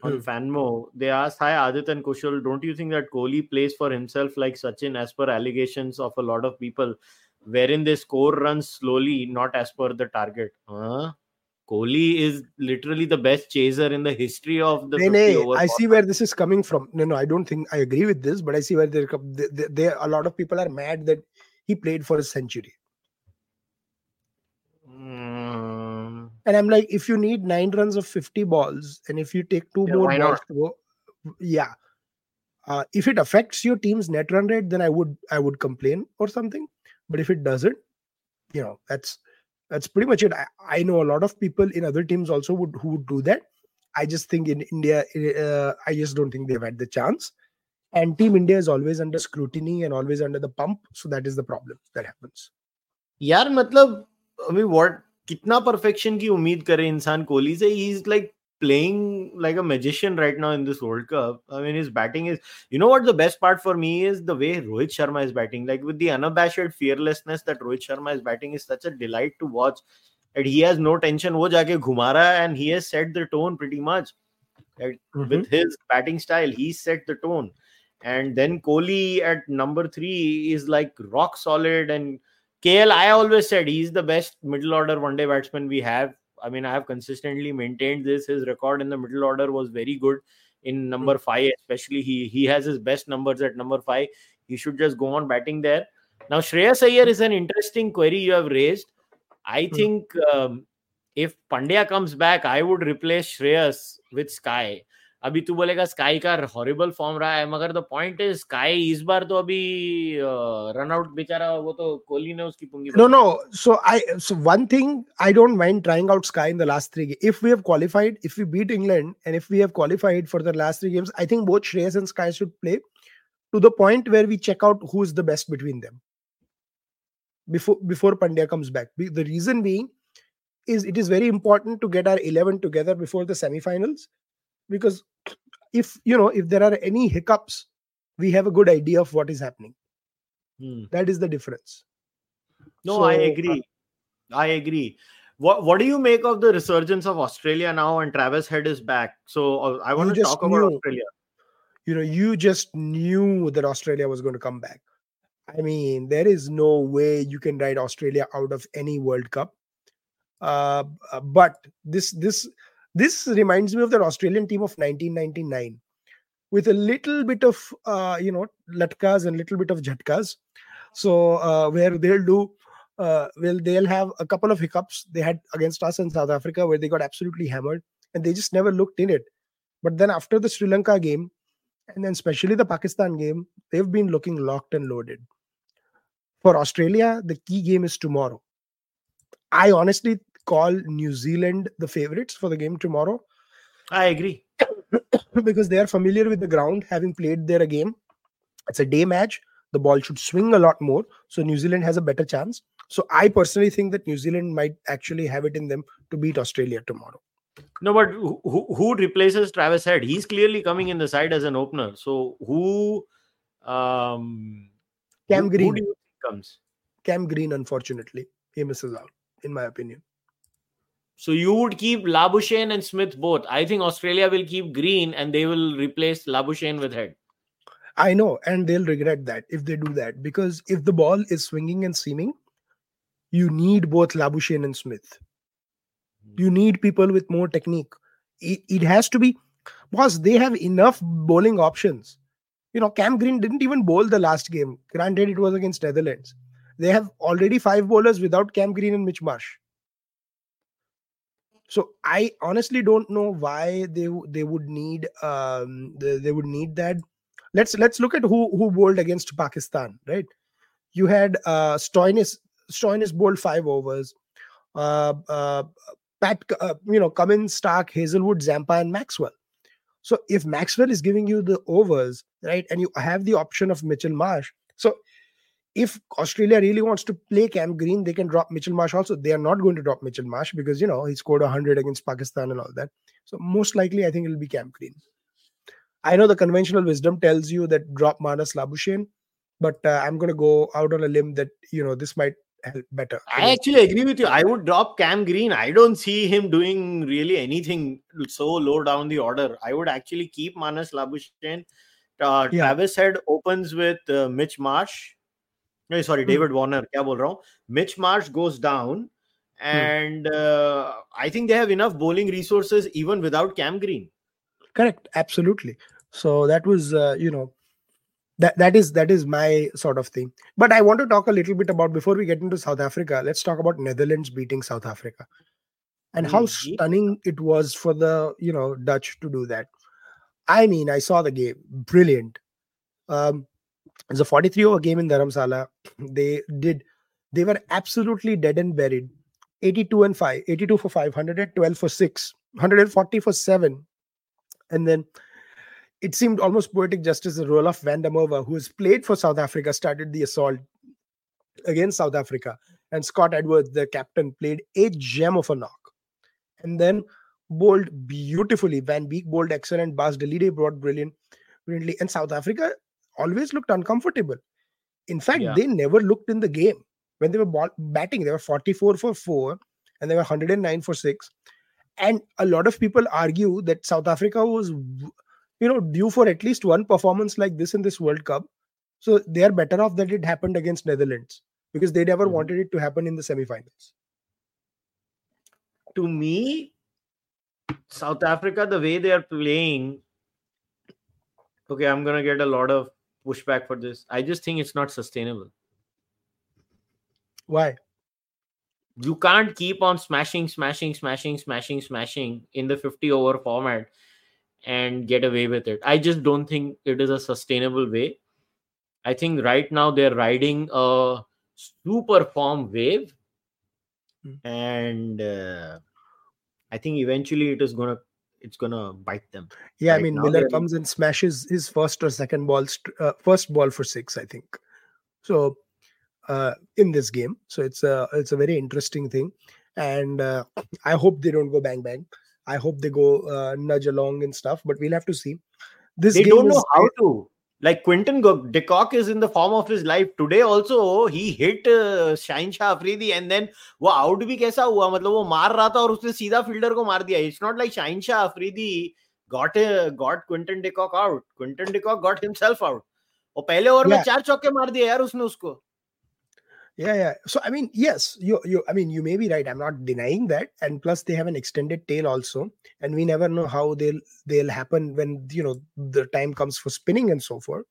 on hmm. Fanmo. They asked, "Hi Aadit and Kushal, don't you think that Kohli plays for himself like Sachin, as per allegations of a lot of people, wherein they score runs slowly, not as per the target?" Huh? Kohli is literally the best chaser in the history of the. No, I see where this is coming from. No, no, I don't think I agree with this, but I see where there, there, a lot of people are mad that he played for a century. Mm. And I'm like, if you need nine runs of 50 balls, and if you take two yeah, more balls to go, yeah. Uh, if it affects your team's net run rate, then I would I would complain or something. But if it doesn't, you know, that's that's pretty much it I, I, know a lot of people in other teams also would who would do that i just think in india uh, i just don't think they've had the chance and team india is always under scrutiny and always under the pump so that is the problem that happens यार मतलब अभी what कितना perfection की उम्मीद करे इंसान कोहली से he is like playing like a magician right now in this World Cup. I mean, his batting is, you know what, the best part for me is the way Rohit Sharma is batting. Like with the unabashed fearlessness that Rohit Sharma is batting is such a delight to watch. And he has no tension. Wo jaake ghuma and he has set the tone pretty much. Mm-hmm. With his batting style, he set the tone. And then Kohli at number three is like rock solid. And KL, I always said he's the best middle order one day batsman we have I mean, I have consistently maintained this. His record in the middle order was very good in number five, especially. He he has his best numbers at number five. He should just go on batting there. Now, Shreyas Iyer is an interesting query you have raised. I hmm. think um, if Pandya comes back, I would replace Shreyas with Sky. अभी तू बोलेगा sky का horrible form रहा है मगर the point is sky इस बार तो अभी रन आउट बेचारा वो तो कोहली ने उसकी पुंगी no no so I so one thing I don't mind trying out SKY in the last three if we have qualified if we beat England and if we have qualified for the last three games I think both Shreyas and SKY should play to the point where we check out who's the best between them. Before before Pandya comes back. The reason being is it is very important to get our 11 together before the semifinals. Because if you know if there are any hiccups we have a good idea of what is happening. Hmm. that is the difference. No so, i uh, agree. Uh, i agree. What what do you make of the resurgence of australia now and travis head is back? So uh, i want to talk knew, about australia. You know you just knew that australia was going to come back. I mean there is no way you can ride australia out of any world cup. Uh, uh but this this this reminds me of the Australian team of 1999 with a little bit of, uh, you know, latkas and little bit of jhatkas. So uh, where they'll do, uh, well, they'll have a couple of hiccups they had against us in South Africa where they got absolutely hammered and they just never looked in it. But then after the Sri Lanka game, and then especially the Pakistan game, they've been looking locked and loaded. For Australia, the key game is tomorrow. I honestly call New Zealand the favorites for the game tomorrow. I agree. because they are familiar with the ground, having played there a game. It's a day match. The ball should swing a lot more. So New Zealand has a better chance. So I personally think that New Zealand might actually have it in them to beat Australia tomorrow. No, but who, who replaces Travis Head? He's clearly coming in the side as an opener. So who um Cam who, Green who comes? Cam Green, unfortunately. He misses out, in my opinion. So you would keep Labuschagne and Smith both. I think Australia will keep Green and they will replace Labuschagne with Head. I know, and they'll regret that if they do that because if the ball is swinging and seaming, you need both Labuschagne and Smith. Hmm. You need people with more technique. It, it has to be because they have enough bowling options. You know, Cam Green didn't even bowl the last game. Granted, it was against Netherlands. They have already five bowlers without Cam Green and Mitch Marsh. So I honestly don't know why they they would need um they, they would need that. Let's let's look at who who bowled against Pakistan, right? You had uh Stoinis Stoinis bowled five overs. Uh, uh Pat, uh, you know, Cummins, Starc, Hazlewood Zampa, and Maxwell. So if Maxwell is giving you the overs, right, and you have the option of Mitchell Marsh, so if Australia really wants to play Cam Green, they can drop Mitchell Marsh also. They are not going to drop Mitchell Marsh because you know he scored 100 against Pakistan and all that. So most likely, I think it'll be Cam Green. I know the conventional wisdom tells you that drop Marnus Labuschagne, but uh, I'm going to go out on a limb that you know this might help better. I actually agree with you. I would drop Cam Green. I don't see him doing really anything so low down the order. I would actually keep Marnus Labuschagne. Uh, Yeah. Travis Head opens with uh, Mitch Marsh No, sorry, Hmm. David Warner. क्या बोल रहा हूँ? Mitch Marsh goes down, Hmm. and uh, I think they have enough bowling resources even without Cam Green. correct absolutely so that was uh, you know that that is that is my sort of thing but i want to talk a little bit about before we get into south africa let's talk about netherlands beating south africa and how Mhm. stunning it was for the you know dutch to do that i mean i saw the game brilliant um it's a 43 over game in dharamsala they did they were absolutely dead and buried 82 and 5 82 for 5 112 for 6 140 for 7 and then it seemed almost poetic justice that Roelof van der Merwe, who has played for South Africa, started the assault against South Africa. And Scott Edwards, the captain, played a gem of a knock. And then bowled beautifully. Van Beek bowled excellent. Bas de Leede brought brilliant, brilliantly. And South Africa always looked uncomfortable. In fact, Yeah. they never looked in the game. When they were ball- batting, they were 44 for 4 and they were 109 for 6. And a lot of people argue that South Africa was you know due for at least one performance like this in this world cup so they are better off that it happened against netherlands because they never Mhm. wanted it to happen in the semifinals to me, South Africa, the way they are playing, okay, I'm gonna get a lot of pushback for this. I just think it's not sustainable. why You can't keep on smashing, smashing, smashing, smashing, smashing in the 50 over format and get away with it. I just don't think it is a sustainable way. I think right now they're riding a super form wave, Hmm. and uh, I think eventually it is gonna it's gonna bite them. yeah i mean now miller comes and smashes his first or second ball uh, first ball for six i think. So uh in this game so it's a it's a very interesting thing. And uh, i hope they don't go bang bang. I hope they go uh, nudge along and stuff but we'll have to see. This they don't know is- how to. Like Quinton Decock de Kock is in the form of his life today. Also, he hit uh, Shine Shah Afridi and then वो out भी कैसा हुआ मतलब वो मार रहा था और उसने सीधा फील्डर को मार दिया it's not like Shine Shah Afridi got a, got Quinton de Kock out. Quinton de Kock got himself out. और पहले ओवर में Yeah. चार चौके मार दिए यार उसने उसको Yeah, yeah. So I mean, yes, you you I mean you may be right. I'm not denying that. And plus they have an extended tail also. And we never know how they'll they'll happen when you know the time comes for spinning and so forth.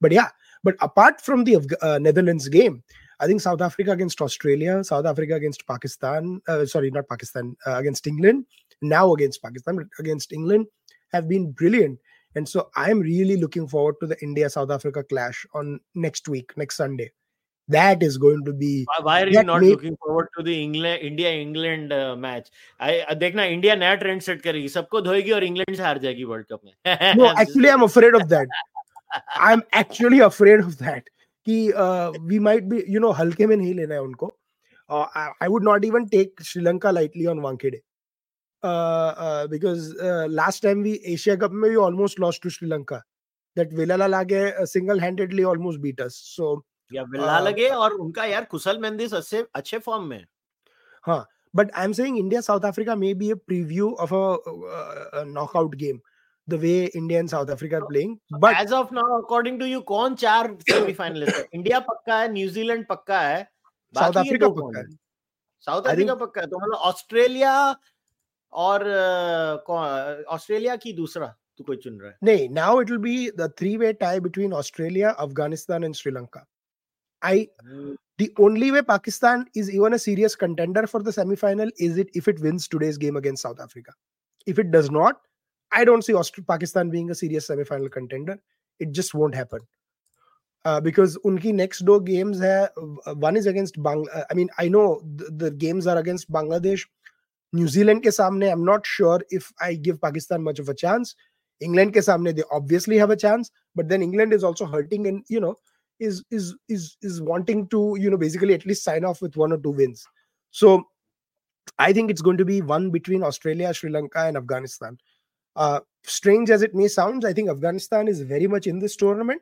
But yeah, but apart from the uh, Netherlands game, I think South Africa against Australia, South Africa against Pakistan, uh, sorry, not Pakistan, uh, against England, now against Pakistan, but against England have been brilliant. And so I'm really looking forward to the India South Africa clash on next week, next Sunday. that is going to be why are you not may... looking forward to the england india england uh, match? I uh, देखना India नया trend set करेगी। सबको धोएगी और England से हार जाएगी world cup में। No actually I am afraid of that I am actually afraid of that कि we might be you know हल्के में नहीं लेना है उनको। I would not even take Sri Lanka lightly on Wankhede because last time भी Asia cup में भी almost lost to Sri Lanka that Wellalage single handedly almost beat us so या विल्ला लगे और उनका यार कुशल मेंदिस अच्छे अच्छे फॉर्म में हाँ but I am saying India South Africa may be a preview of a knockout game the way India and South Africa are playing. But as of now, according to you, कौन चार semifinalists है? India पक्का है, New Zealand पक्का है, South Africa पक्का है. South Africa पक्का है. तो मतलब ऑस्ट्रेलिया और ऑस्ट्रेलिया की दूसरा तू कोई चुन रहा है? नहीं, now it will be the three-way tie between Australia, Afghanistan and Sri Lanka. I the only way Pakistan is even a serious contender for the semi-final is it if it wins today's game against South Africa. If it does not, I don't see Aust- Pakistan being a serious semi-final contender. It just won't happen. Uh, because unki next door games hai, one is against Bang. Uh, I mean, I know the, the games are against Bangladesh, New Zealand ke samne. I'm not sure if I give Pakistan much of a chance. England ke samne, they obviously have a chance, but then England is also hurting, and you know, is is is is wanting to you know basically at least sign off with one or two wins. So I think it's going to be one between Australia, Sri Lanka, and Afghanistan. Uh, strange as it may sound, I think Afghanistan is very much in this tournament.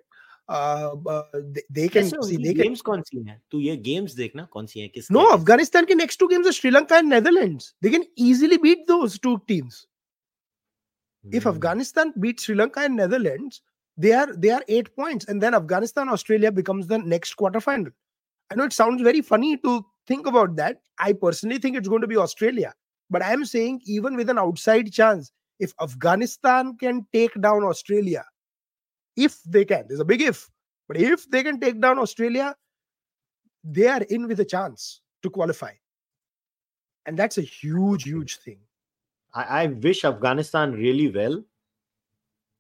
Uh, uh, they, they can ऐसे see उनकी they can. Games कौन सी हैं तू ये games देखना कौन सी हैं किस No, Afghanistan के next two games are Sri Lanka and Netherlands. They can easily beat those two teams. Hmm. If Afghanistan beats Sri Lanka and Netherlands, they are they are eight points, and then Afghanistan Australia becomes the next quarterfinal. I know it sounds very funny to think about that. I personally think it's going to be Australia, but I am saying even with an outside chance, if Afghanistan can take down Australia, if they can, there's a big if, but if they can take down Australia, they are in with a chance to qualify, and that's a huge, huge thing. I, I wish Afghanistan really well.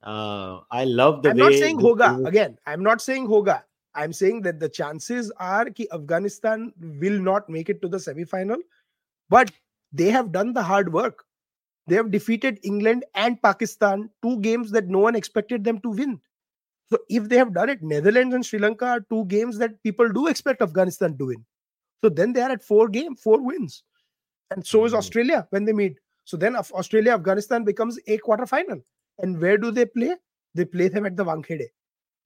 Uh, I love the I'm way. not saying hoga again. I'm not saying hoga. I'm saying that the chances are that Afghanistan will not make it to the semi-final, but they have done the hard work. They have defeated England and Pakistan, two games that no one expected them to win. So if they have done it, Netherlands and Sri Lanka are two games that people do expect Afghanistan to win. So then they are at four game, four wins, and so is Mhm. Australia when they meet. So then Australia Afghanistan becomes a quarterfinal. And where do they play? They play them at the Wankhede.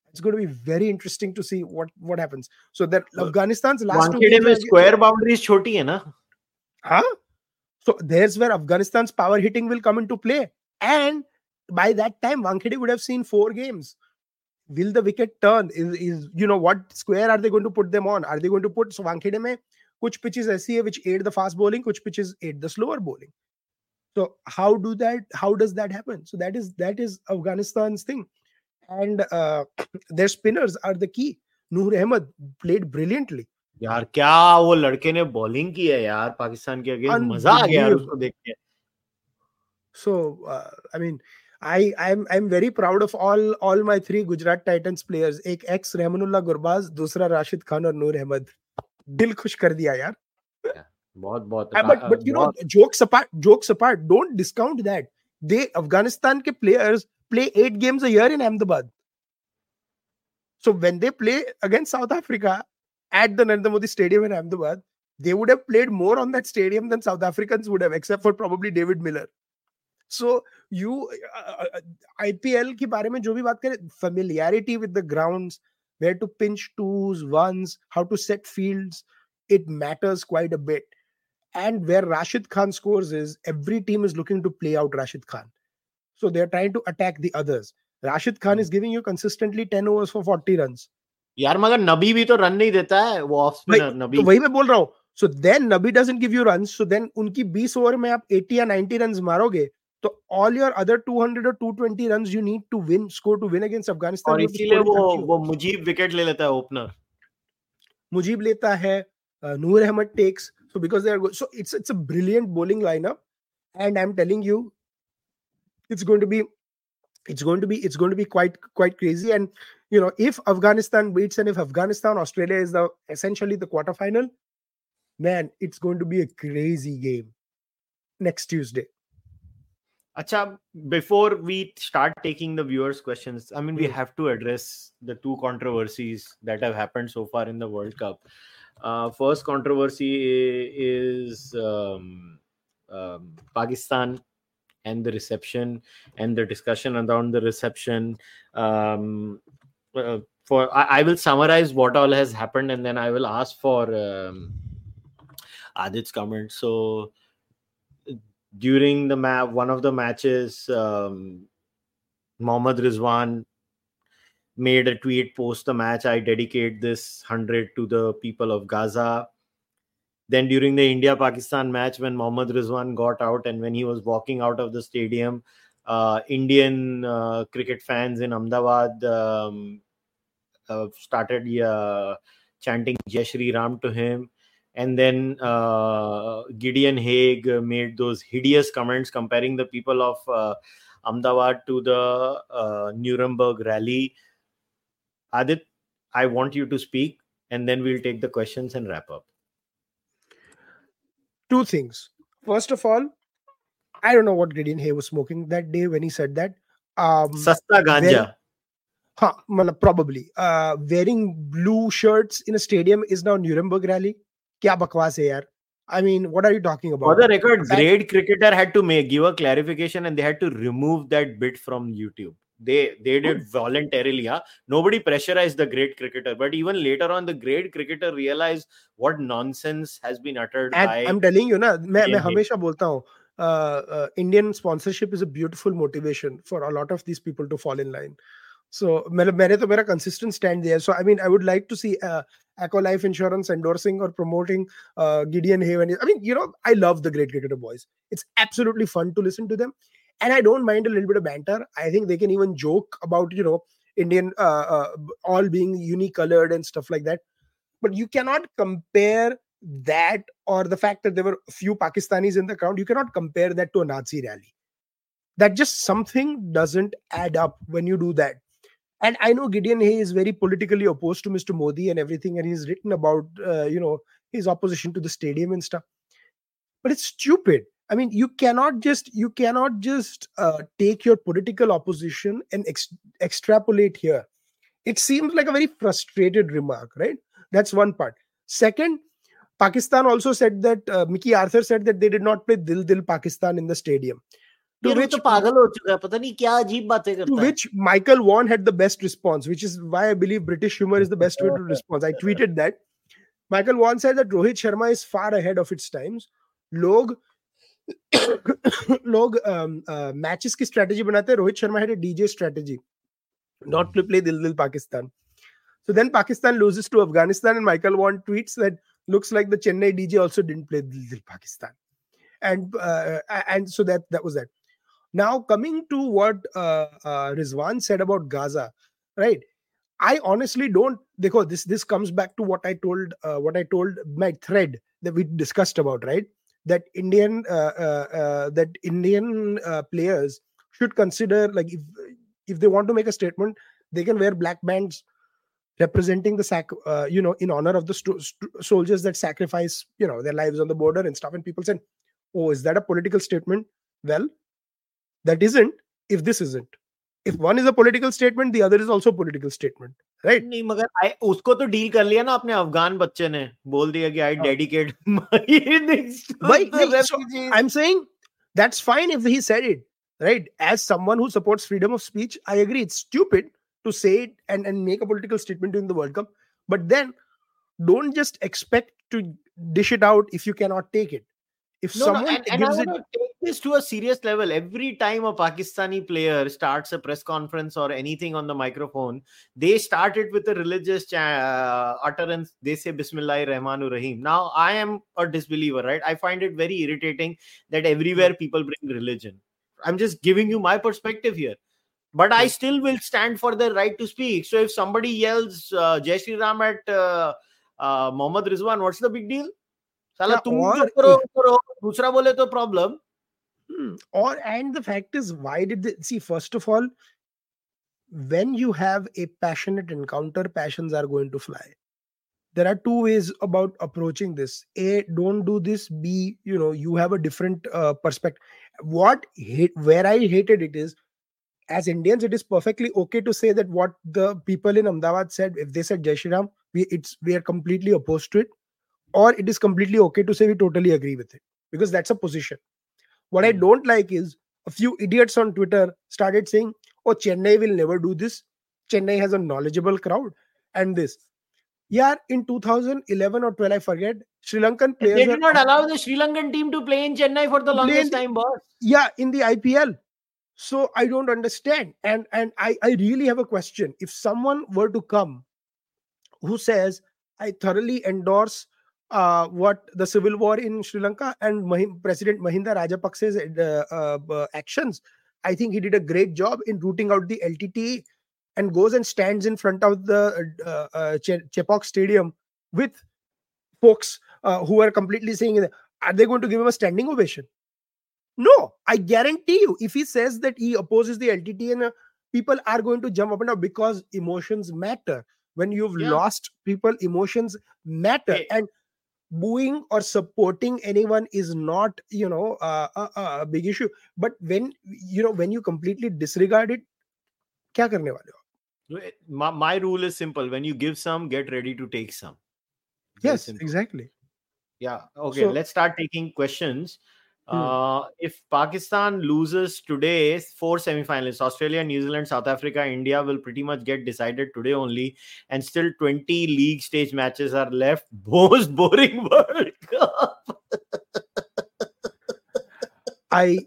It's going to be very interesting to see what what happens. So that Well, Afghanistan's last two Wankhede games में are- square boundaries छोटी है ना Huh? So there's where Afghanistan's power hitting will come into play. And by that time, Wankhede would have seen four games. Will the wicket turn? Is, is you know what square are they going to put them on? Are they going to put so Wankhede mein kuch pitches ऐसी है which aid the fast bowling, kuch pitches aid the slower bowling. So how do that? How does that happen? So that is that is Afghanistan's thing, and uh, their spinners are the key. Noor Ahmed played brilliantly. यार क्या वो लड़के ने bowling की है यार पाकिस्तान के against मज़ा आ गया. उसको देख के So uh, I mean, I I'm I'm very proud of all all my three Gujarat Titans players. एक ex रहमानुल्लाह गुरबाज, दूसरा राशिद खान और नूर अहमद. दिल खुश कर दिया यार. बहुत बहुत but but you know jokes apart jokes apart don't discount that they Afghanistan के players play eight games a year in Ahmedabad so when they play against South Africa at the Narendra Modi stadium in Ahmedabad they would have played more on that stadium than South Africans would have except for probably David Miller so you IPL के बारे में जो भी बात करें familiarity with the grounds where to pinch twos ones how to set fields it matters quite a bit And where Rashid Khan scores is every team is looking to play out Rashid Khan. So they're trying to attack the others. Rashid Khan is giving you consistently 10 overs for 40 runs. यार मगर नबी भी तो run नहीं देता है वो off spinner नबी तो वही मैं बोल रहा हूँ so then Nabi doesn't give you runs so then उनकी 20 ओवर में आप 80 या 90 रन्स मारोगे तो ऑल योर अदर 200 और 220 runs you need to win score to win against Afghanistan और इसीलिए वो वो मुजीब विकेट ले लेता है ओपनर मुजीब लेता है uh, Noor Ahmed takes so because they are good. So it's it's a brilliant bowling lineup, and I'm telling you, it's going to be it's going to be it's going to be quite quite crazy. And you know, if Afghanistan beats and if Afghanistan Australia is the essentially the quarterfinal, man, it's going to be a crazy game next Tuesday. Acha, before we start taking the viewers' questions, I mean, we Hmm. have to address the two controversies that have happened so far in the World Cup. Uh, first controversy is um, um, Pakistan and the reception and the discussion around the reception. Um, uh, for I, I will summarize what all has happened and then I will ask for um, Aadit's comment. So during the map one of the matches um Mohammad Rizwan made a tweet post the match I dedicate this 100 to the people of Gaza then during the India Pakistan match, when Mohammad Rizwan got out and when he was walking out of the stadium, uh, Indian uh, cricket fans in Ahmedabad um, uh, started uh, chanting Jai Shri Ram to him. And then uh, Gideon Haigh made those hideous comments comparing the people of uh, Ahmedabad to the Nuremberg rally. Aadit, I want you to speak and then we'll take the questions and wrap up two things. First of all, I don't know what Gideon Haigh was smoking that day when he said that. Um, Sasta ganja. huh, probably. Uh, wearing blue shirts in a stadium is now Nuremberg rally. Kya bakwas hai yaar? I mean, what are you talking about? For the record, Grade Cricketer had to make give a clarification and they had to remove that bit from YouTube they they did oh. voluntarily. Huh? Nobody pressurized the Grade Cricketer. But even later on, the Grade Cricketer realized what nonsense has been uttered. And by I'm telling you, na, मैं मैं uh, uh, Indian sponsorship is a beautiful motivation for a lot of these people to fall in line. So मैंने तो a consistent stand there. So I mean, I would like to see uh, Life Insurance endorsing or promoting uh, Gideon Haven. I mean, you know, I love the Grade Cricketer Boys. It's absolutely fun to listen to them and I don't mind a little bit of banter. I think they can even joke about you know Indian uh, uh, all being unicolored and stuff like that. But you cannot compare that or the fact that there were a few Pakistanis in the crowd. You cannot compare that to a Nazi rally. That just something doesn't add up when you do that. And I know Gideon Haigh is very politically opposed to Mr. Modi and everything, and he's written about uh, you know his opposition to the stadium and stuff. But it's stupid I mean, you cannot just you cannot just uh, take your political opposition and ex- extrapolate here. It seems like a very frustrated remark, right? That's one part. Second, Pakistan also said that uh, Mickey Arthur said that they did not play Dil Dil Pakistan in the stadium. To which, to which Michael Vaughan had the best response, which is why I believe British humor is the best way to respond. I tweeted that. Michael Vaughan said that Rohit Sharma is far ahead of its times. Log लोग matches strategy strategy बनाते हैं Rohit Sharma had a DJ strategy not to play Dil Dil Pakistan. So then Pakistan loses to Afghanistan, and Michael Vaughan tweets that looks like the Chennai DJ also didn't play Dil Dil Pakistan, and and so that that was that. Now coming to what Rizwan said about Gaza, right? I honestly don't. Because this this comes back to what I told what I told my thread that we discussed about, right? That Indian uh, uh, uh, that Indian players should consider like if if they want to make a statement, they can wear black bands representing the sac uh, you know in honor of the st- st- soldiers that sacrifice you know their lives on the border and stuff. And people said oh is that a political statement? Well that isn't if this isn't. If one is a political statement the other is also a political statement right? right. नहीं मगर I, उसको तो deal कर लिया ना अपने अफगान बच्चे ने। बोल दिया कि आई डेडिकेट भाई I am saying that's fine if he said it right as someone who supports freedom of speech I agree it's stupid to say it and and make a political statement the world cup but then don't just expect to dish it out if you cannot not take if इफ़ no, this to a serious level. Every time a Pakistani player starts a press conference or anything on the microphone, they start it with a religious uh, utterance. They say Bismillah Rahmanur Rahim. Now, I am a disbeliever, right? I find it very irritating that everywhere hmm. people bring religion. I'm just giving you my perspective here. But I hmm. still will stand for the right to speak. So if somebody yells uh, Jai Shri Ram at uh, uh, Mohammad Rizwan, what's the big deal? साला तुम जो करो करो दूसरा बोले तो problem Hmm. or and the fact is, why did they see? First of all, when you have a passionate encounter, passions are going to fly. There are two ways about approaching this. A, don't do this. B, you know, you have a different uh, perspective. What hate where I hated it is, as Indians, it is perfectly okay to say that what the people in Ahmedabad said. If they said Jai Shri Ram, we it's we are completely opposed to it, or it is completely okay to say we totally agree with it because that's a position what I hmm. don't like is a few idiots on Twitter started saying, "Oh, Chennai will never do this. Chennai has a knowledgeable crowd." And this, yeah, in 2011 or 12, I forget, Sri Lankan players. They did not allow the Sri Lankan team to play in Chennai for the longest time, boss. Yeah, in the IPL. So I don't understand, and and I I really have a question. If someone were to come, who says I thoroughly endorse uh, what the civil war in Sri Lanka and President Mahinda Rajapakse's uh, uh, actions. I think he did a great job in rooting out the LTT and goes and stands in front of the uh, uh, Chepauk Stadium with folks uh, who are completely saying, are they going to give him a standing ovation? No, I guarantee you, if he says that he opposes the LTT and uh, people are going to jump up and down because emotions matter. When you've yeah. lost people, emotions matter. Hey. And booing or supporting anyone is not you know uh, a, a, big issue. But when you know when you completely disregard it kya karne wale ho? My, my rule is simple. When you give some get ready to take some. Very yes simple. exactly. Yeah okay so, let's start taking questions. Uh, if Pakistan loses today, four semifinalists Australia, New Zealand, South Africa, India will pretty much get decided today only, and still 20 league stage matches are left. Most boring World Cup. I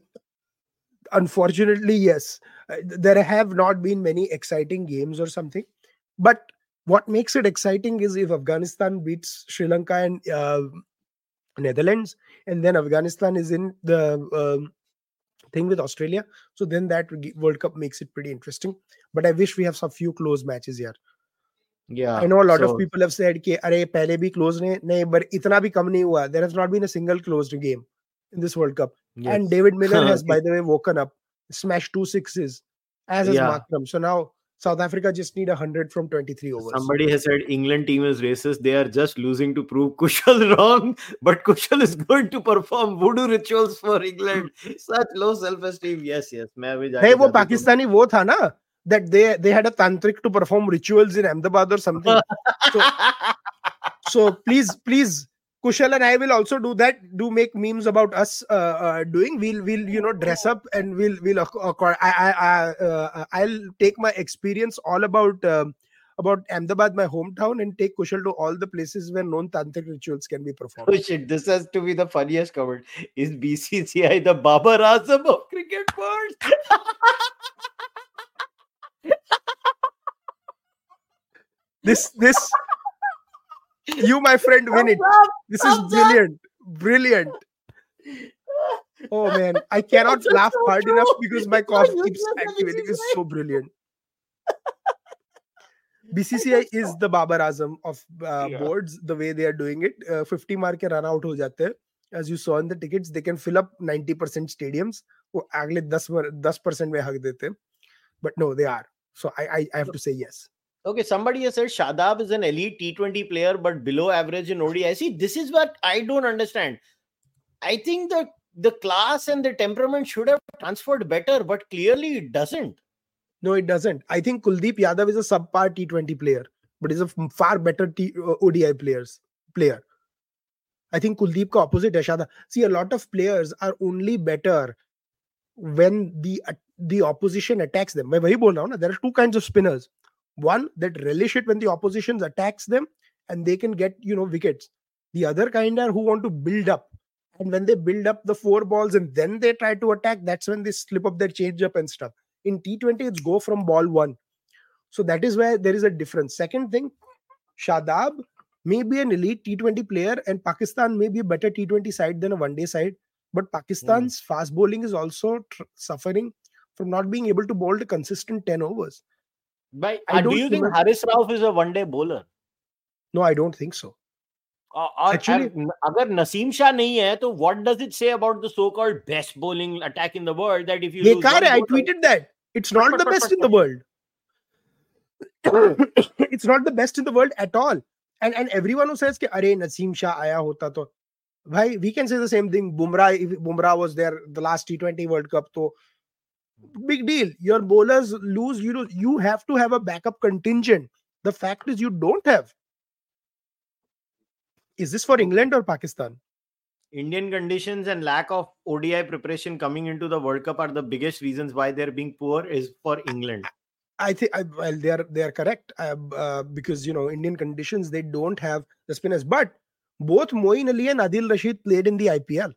unfortunately, yes, uh, there have not been many exciting games or something, but what makes it exciting is if Afghanistan beats Sri Lanka and uh, Netherlands, and then Afghanistan is in the um, thing with Australia. So then that World Cup makes it pretty interesting. But I wish we have some few close matches here. Yeah, I know a lot so... of people have said कि अरे पहले भी close नहीं नहीं but इतना भी कम नहीं हुआ. There has not been a single closed game in this World Cup. Yes. And David Miller has, by the way, woken up, smashed two sixes, as has yeah. Markram. So now South Africa just need 100 from 23 overs. Somebody has said England team is racist. They are just losing to prove Kushal wrong. But Kushal is going to perform voodoo rituals for England. Such low self-esteem. Yes, yes. Hey, wo Pakistani wo tha na that they they had a tantric to perform rituals in Ahmedabad or something. so, so please, please Kushal and I will also do that. Do make memes about us uh, uh, doing. We'll we'll you know dress up and we'll we'll. I I, I uh, I'll take my experience all about um, about Ahmedabad, my hometown, and take Kushal to all the places where known tantric rituals can be performed. Oh shit! This has to be the funniest comment. Is BCCI the Babar Azam of cricket world? this this you, my friend, win it. This is brilliant. Brilliant. Oh man, I cannot laugh so hard true. enough because my cough keeps activating. It's so brilliant. BCCI is the Babar Azam of uh, yeah. boards. The way they are doing it, uh, 50 mark run out ho jate As you saw in the tickets, they can fill up 90% stadiums. वो अगले 10 10% में हक देते but no they are so I, I i have to say yes Okay, somebody has said Shadab is an elite T20 player, but below average in ODI. See, this is what I don't understand. I think the the class and the temperament should have transferred better, but clearly it doesn't. No, it doesn't. I think Kuldeep Yadav is a subpar T20 player, but is a far better T, uh, ODI players player. I think Kuldeep ka opposite hai Shadab. See, a lot of players are only better when the uh, the opposition attacks them. मैं वही बोल रहा हूँ ना. There are two kinds of spinners one that relish it when the opposition attacks them and they can get you know wickets. The other kind are who want to build up. And when they build up the four balls and then they try to attack that's when they slip up their change up and stuff. In t20 it's go from ball one. So that is where there is a difference. Second thing shadab may be an elite t20 player and pakistan may be a better t20 side than a one day side but pakistan's mm. fast bowling is also tr- suffering from not being able to bowl a consistent 10 overs By, uh, do you think Haris Rauf is a one day bowler? No, I don't think so. Uh, or, Actually, अगर नसीम शाह नहीं है तो what does it say about the so-called best bowling attack in the world that if you बेकार है I tweeted that it's not the best in the world it's not the best in the world at all and and everyone who says कि अरे नसीम शाह आया होता तो भाई we can say the same thing Bumrah if Bumrah was there the last T20 World Cup तो big deal. Your bowlers lose. You know, you have to have a backup contingent. The fact is, you don't have. Is this for England or Pakistan? Indian conditions and lack of ODI preparation coming into the World Cup are the biggest reasons why they're being poor. Is for England. I think well they are they are correct uh, uh, because you know Indian conditions they don't have the spinners. But both Moeen Ali and Adil Rashid played in the IPL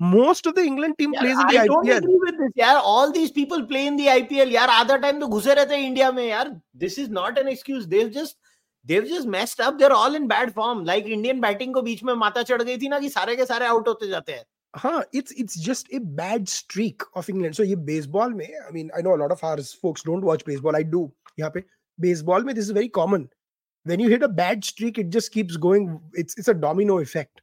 most of the England team yeah, plays in the I IPL. don't agree with this. Yeah, all these people play in the IPL. यार आधा time तो घुसे रहते हैं India में यार. This is not an excuse. They've just they've just messed up they're all in bad form like indian batting ko beech mein mata chad gayi thi na ki sare ke sare out hote jate hain Huh, it's it's just a bad streak of England. So ये baseball में, I mean, I know a lot of our folks don't watch baseball. I do. यहाँ पे baseball में this is very common. When you hit a bad streak, it just keeps going. It's it's a domino effect.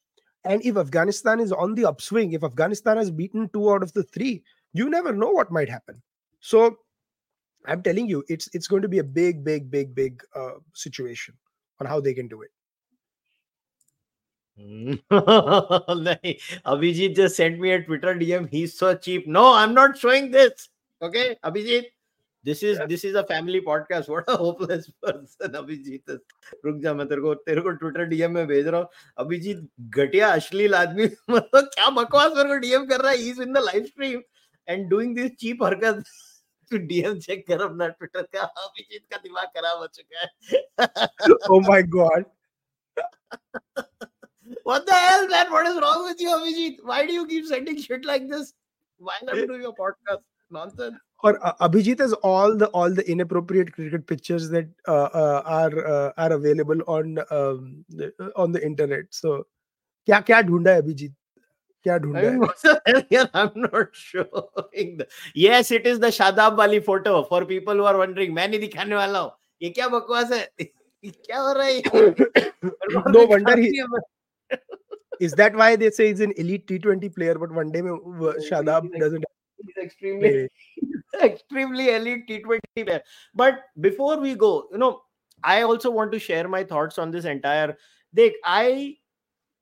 And if Afghanistan is on the upswing, if Afghanistan has beaten two out of the three, you never know what might happen. So I'm telling you, it's it's going to be a big, big, big, big uh, situation on how they can do it. Hmm. Abhijit just sent me a Twitter DM. He's so cheap. No, I'm not showing this. Okay, Abhijit, this is this is a family podcast what a hopeless person abhijit is रुक जा मैं तेरे को तेरे को Twitter DM में भेज रहा हूँ अभिजीत घटिया अश्लील आदमी मतलब क्या बकवास मेरे को डीएम कर रहा है he's in the live stream and doing this cheap हरकत तू डीएम चेक कर अपना ट्विटर का अभिजीत का दिमाग खराब हो चुका है oh my god. What the hell, man? What is wrong with you, Abhijit? Why do you keep sending shit like this? Why not do your podcast? Nonsense. और Abhijeet is all the all the inappropriate cricket pictures that are are available on on the internet so क्या क्या ढूंढा है अभिजीत? क्या ढूंढा शादाब वाली photo for people who are wondering मैं नहीं दिखाने वाला हूँ। ये क्या बकवास है? क्या हो रहा है? No wonder he is that why they is an elite T20 player but one day में Shadab doesn't He's extremely extremely elite T20 player. But before we go, you know, I also want to share my thoughts on this entire. Dick, I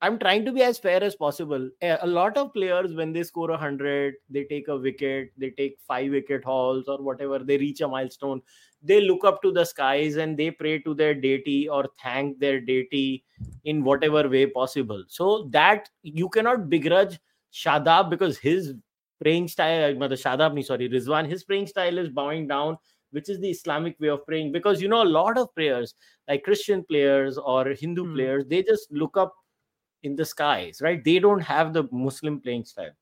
I'm trying to be as fair as possible. A a lot of players, when they score a hundred, they take a wicket, they take five wicket hauls or whatever, they reach a milestone. They look up to the skies and they pray to their deity or thank their deity in whatever way possible. So that you cannot begrudge Shadab because his praying style, Shadab, nahi, sorry, Rizwan, his praying style is bowing down, which is the Islamic way of praying. Because you know, a lot of prayers, like Christian players or Hindu Hmm. players, they just look up in the skies, right? They don't have the Muslim playing style.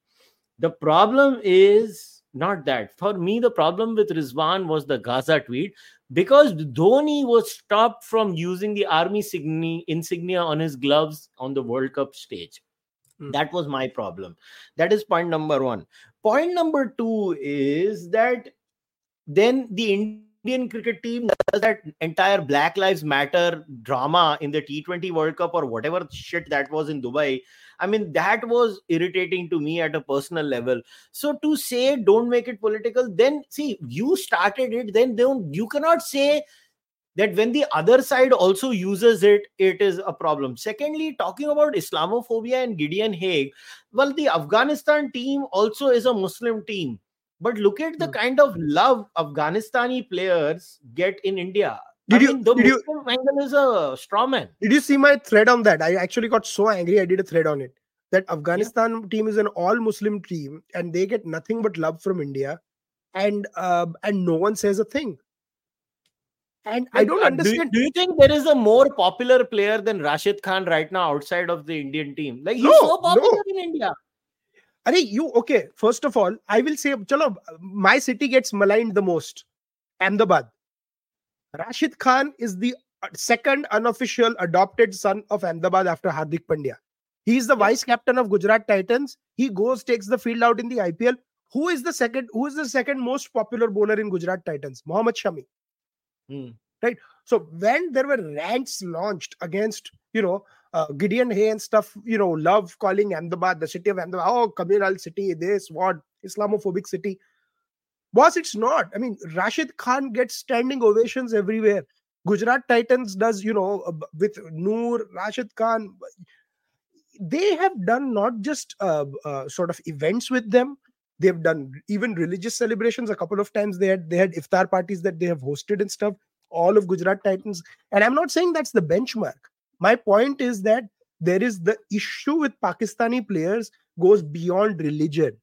The problem is not that. For me, the problem with Rizwan was the Gaza tweet because Dhoni was stopped from using the army signi- insignia on his gloves on the World Cup stage. Hmm. That was my problem. That is point number one. Point number two is that then the Indian cricket team does that entire Black Lives Matter drama in the T20 World Cup or whatever shit that was in Dubai. I mean, that was irritating to me at a personal level. So to say don't make it political, then see, you started it, then don't you cannot say that when the other side also uses it, it is a problem. Secondly, talking about Islamophobia and Gideon Haigh, well, the Afghanistan team also is a Muslim team. But look at the Hmm. kind of love Afghanistani players get in India. Did I you- mean, the did you- Muslim angle is a straw man. Did you see my thread on that? I actually got so angry. I did a thread on it. That Afghanistan team is an all-Muslim team, and they get nothing but love from India, and uh, and no one says a thing. And I don't understand. Do, you think there is a more popular player than Rashid Khan right now outside of the Indian team? Like he's No, so popular no. in India. Are you okay? First of all, I will say, chalo, my city gets maligned the most. Ahmedabad. Rashid Khan is the uh, second unofficial adopted son of Ahmedabad after Hardik Pandya. He is the vice captain of Gujarat Titans. He goes, takes the field out in the IPL. Who is the second? Who is the second most popular bowler in Gujarat Titans? Mohammad Shami. Hmm. So when there were rants launched against, you know, uh, Gideon Haigh and stuff, you know, love calling Ahmedabad, the city of Ahmedabad, oh, communal city, this, what, Islamophobic city. Boss, it's not. I mean, Rashid Khan gets standing ovations everywhere. Gujarat Titans does, you know, uh, with Noor, Rashid Khan. They have done not just uh, uh, sort of events with them. They've done even religious celebrations. A couple of times they had they had iftar parties that they have hosted and stuff. All of Gujarat Titans, and I'm not saying that's the benchmark, my point is that there is the issue with pakistani players goes beyond religion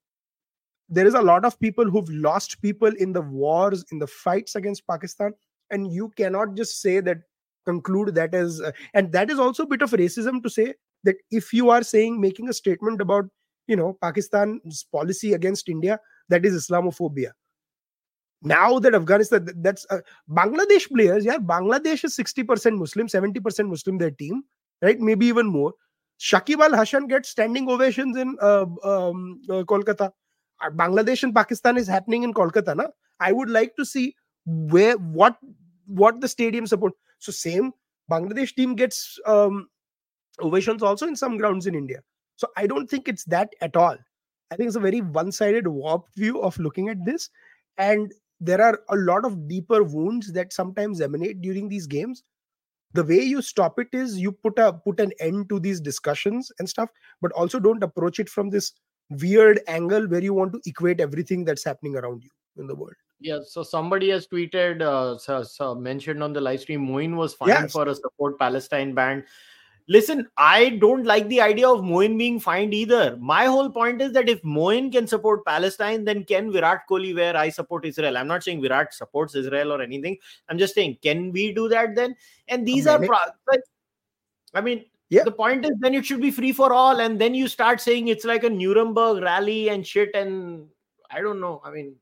there is a lot of people who've lost people in the wars in the fights against pakistan and you cannot just say that conclude that as uh, and that is also a bit of racism to say that if you are saying making a statement about you know pakistan's policy against india that is islamophobia. Now that afghanistan that's uh, bangladesh players yeah bangladesh is 60% muslim 70% muslim their team right? Maybe even more. Shakib al hasan gets standing ovations in uh, um, uh, kolkata. Uh, bangladesh and pakistan is happening in kolkata na? i would like to see where what what the stadium support. So same bangladesh team gets um, ovations also in some grounds in india so i don't think it's that at all. I think it's a very one-sided warped view of looking at this and there are a lot of deeper wounds that sometimes emanate during these games. The way you stop it is you put a put an end to these discussions and stuff but also don't approach it from this weird angle where you want to equate everything that's happening around you in the world. Yeah so somebody has tweeted uh, so, so mentioned on the live stream moeen was fined Yes. for a support palestine band listen i don't like the idea of moeen being fined either. My whole point is that if moeen can support palestine then can virat kohli where i support israel? I'm not saying virat supports israel or anything. I'm just saying can we do that then? And these are pro- i mean Yeah. the point is then it should be free for all and then you start saying it's like a nuremberg rally and shit and i don't know. I mean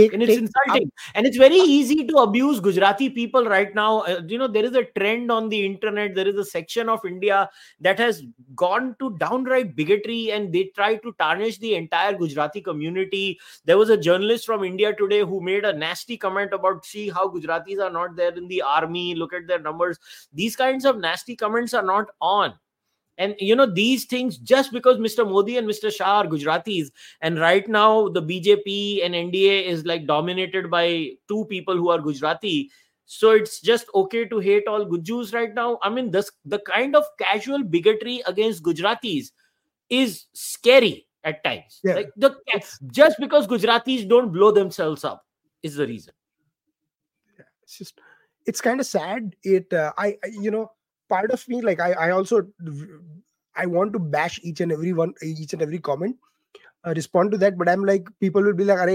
take, and it's insulting. and it's very easy to abuse gujarati people right now. Uh, you know there is a trend on the internet. There is a section of india that has gone to downright bigotry and they try to tarnish the entire gujarati community. There was a journalist from india today who made a nasty comment about see how gujaratis are not there in the army. Look at their numbers. These kinds of nasty comments are not on and you know these things just because mr modi and mr shah are gujaratis and right now the bjp and nda is like dominated by two people who are gujarati so it's just okay to hate all gujus right now. I mean this the kind of casual bigotry against gujaratis is scary at times. Yeah. like the just because gujaratis don't blow themselves up is the reason. Yeah, it's just it's kind of sad. It uh, I, I you know part of me like i i also i want to bash each and every one each and every comment uh, respond to that but i'm like people will be like are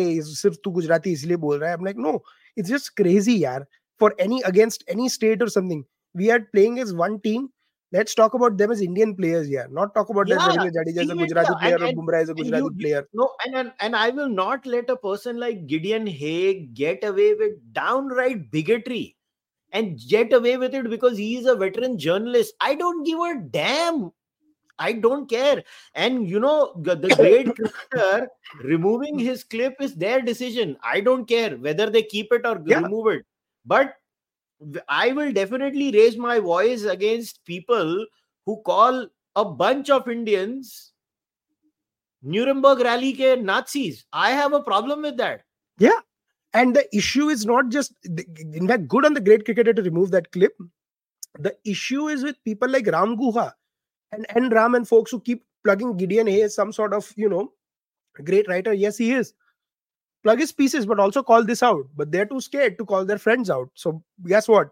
tu gujarati isliye bol raha i'm like no it's just crazy yaar. For any against any state or something we are playing as one team. Let's talk about them as indian players yeah not talk about yeah, as Jadeja is a gujarati yeah. player and, or bumrah as a gujarati you, player. no and, and and i will not let a person like gideon haigh get away with downright bigotry and get away with it because he is a veteran journalist. I don't give a damn. I don't care. And you know, the, Grade Cricketer removing his clip is their decision. I don't care whether they keep it or Yeah. remove it. But I will definitely raise my voice against people who call a bunch of Indians Nuremberg rally ke Nazis. I have a problem with that. And the issue is not just in fact good on the Grade Cricketer to remove that clip. The issue is with people like ram guha and n ram and folks who keep plugging gideon haigh as some sort of you know great writer. Yes he is. Plug his pieces but also call this out. But they're too scared to call their friends out. So guess what?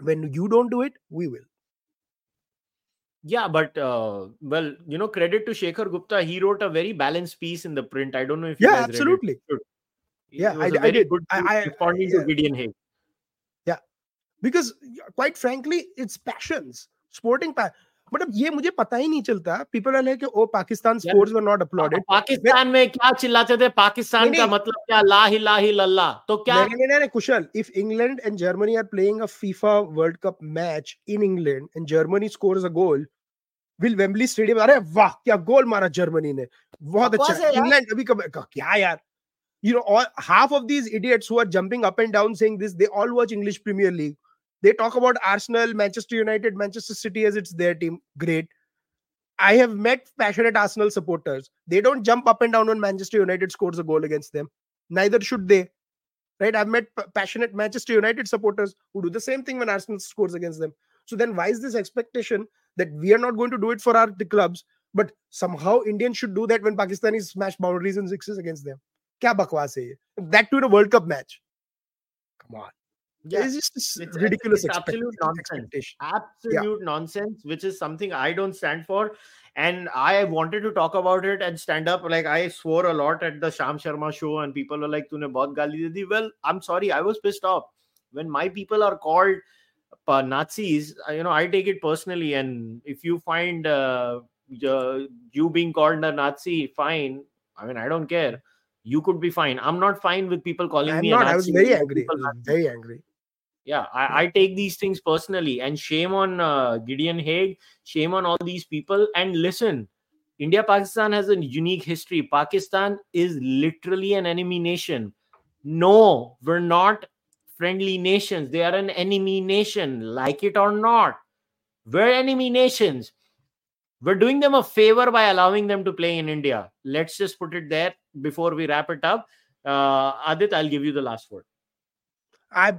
When you don't do it we will. Yeah, but uh, well, you know, credit to Shekhar Gupta. He wrote a very balanced piece in the print. I don't know if you yeah absolutely. It yeah, I, did. Good I, I, yeah. to Gideon Hay. Yeah, because quite frankly, it's passions, sporting passion. मतलब ये मुझे पता ही नहीं चलता। People are like oh Pakistan scores were not uploaded Pakistan में क्या चिल्लाते थे? पाकिस्तान का मतलब क्या? ला ही ला ही लल्ला तो क्या नहीं नहीं नहीं Kushal if England and Germany are playing a FIFA world cup match in England and Germany scores a goal will Wembley stadium अरे वाह क्या गोल मारा जर्मनी ने। बहुत अच्छा। इंग्लैंड अभी कब क्या यार? You know all half of these idiots who are jumping up and down saying this they all watch english premier league. They talk about arsenal manchester united manchester city as it's their team. Great. I have met passionate arsenal supporters. They don't jump up and down when manchester united scores a goal against them. Neither should they. Right? I've met p- passionate manchester united supporters who do the same thing when arsenal scores against them. So then why is this expectation that we are not going to do it for our clubs but somehow indians should do that when pakistanis smash boundaries and sixes against them क्या बकवास है ये that too in a world cup match come on yeah. it's just it's, ridiculous it's absolute nonsense absolute yeah. nonsense which is something i don't stand for and i wanted to talk about it and stand up like i swore a lot at the sham sharma show and people were like tune bahut gali di well i'm sorry i was pissed off when my people are called uh, nazis you know i take it personally and if you find uh, you being called a nazi fine i mean i don't care you could be fine. I'm not fine with people calling me. I'm me not, i was very angry. very angry. Yeah I, I, take these things personally and shame on uh, gideon haigh shame on all these people. And listen india pakistan has a unique history. Pakistan is literally an enemy nation. No we're not friendly nations. They are an enemy nation like it or not. We're enemy nations we're doing them a favor by allowing them to play in india. Let's just put it there before we wrap it up. Uh, aadit i'll give you the last word. I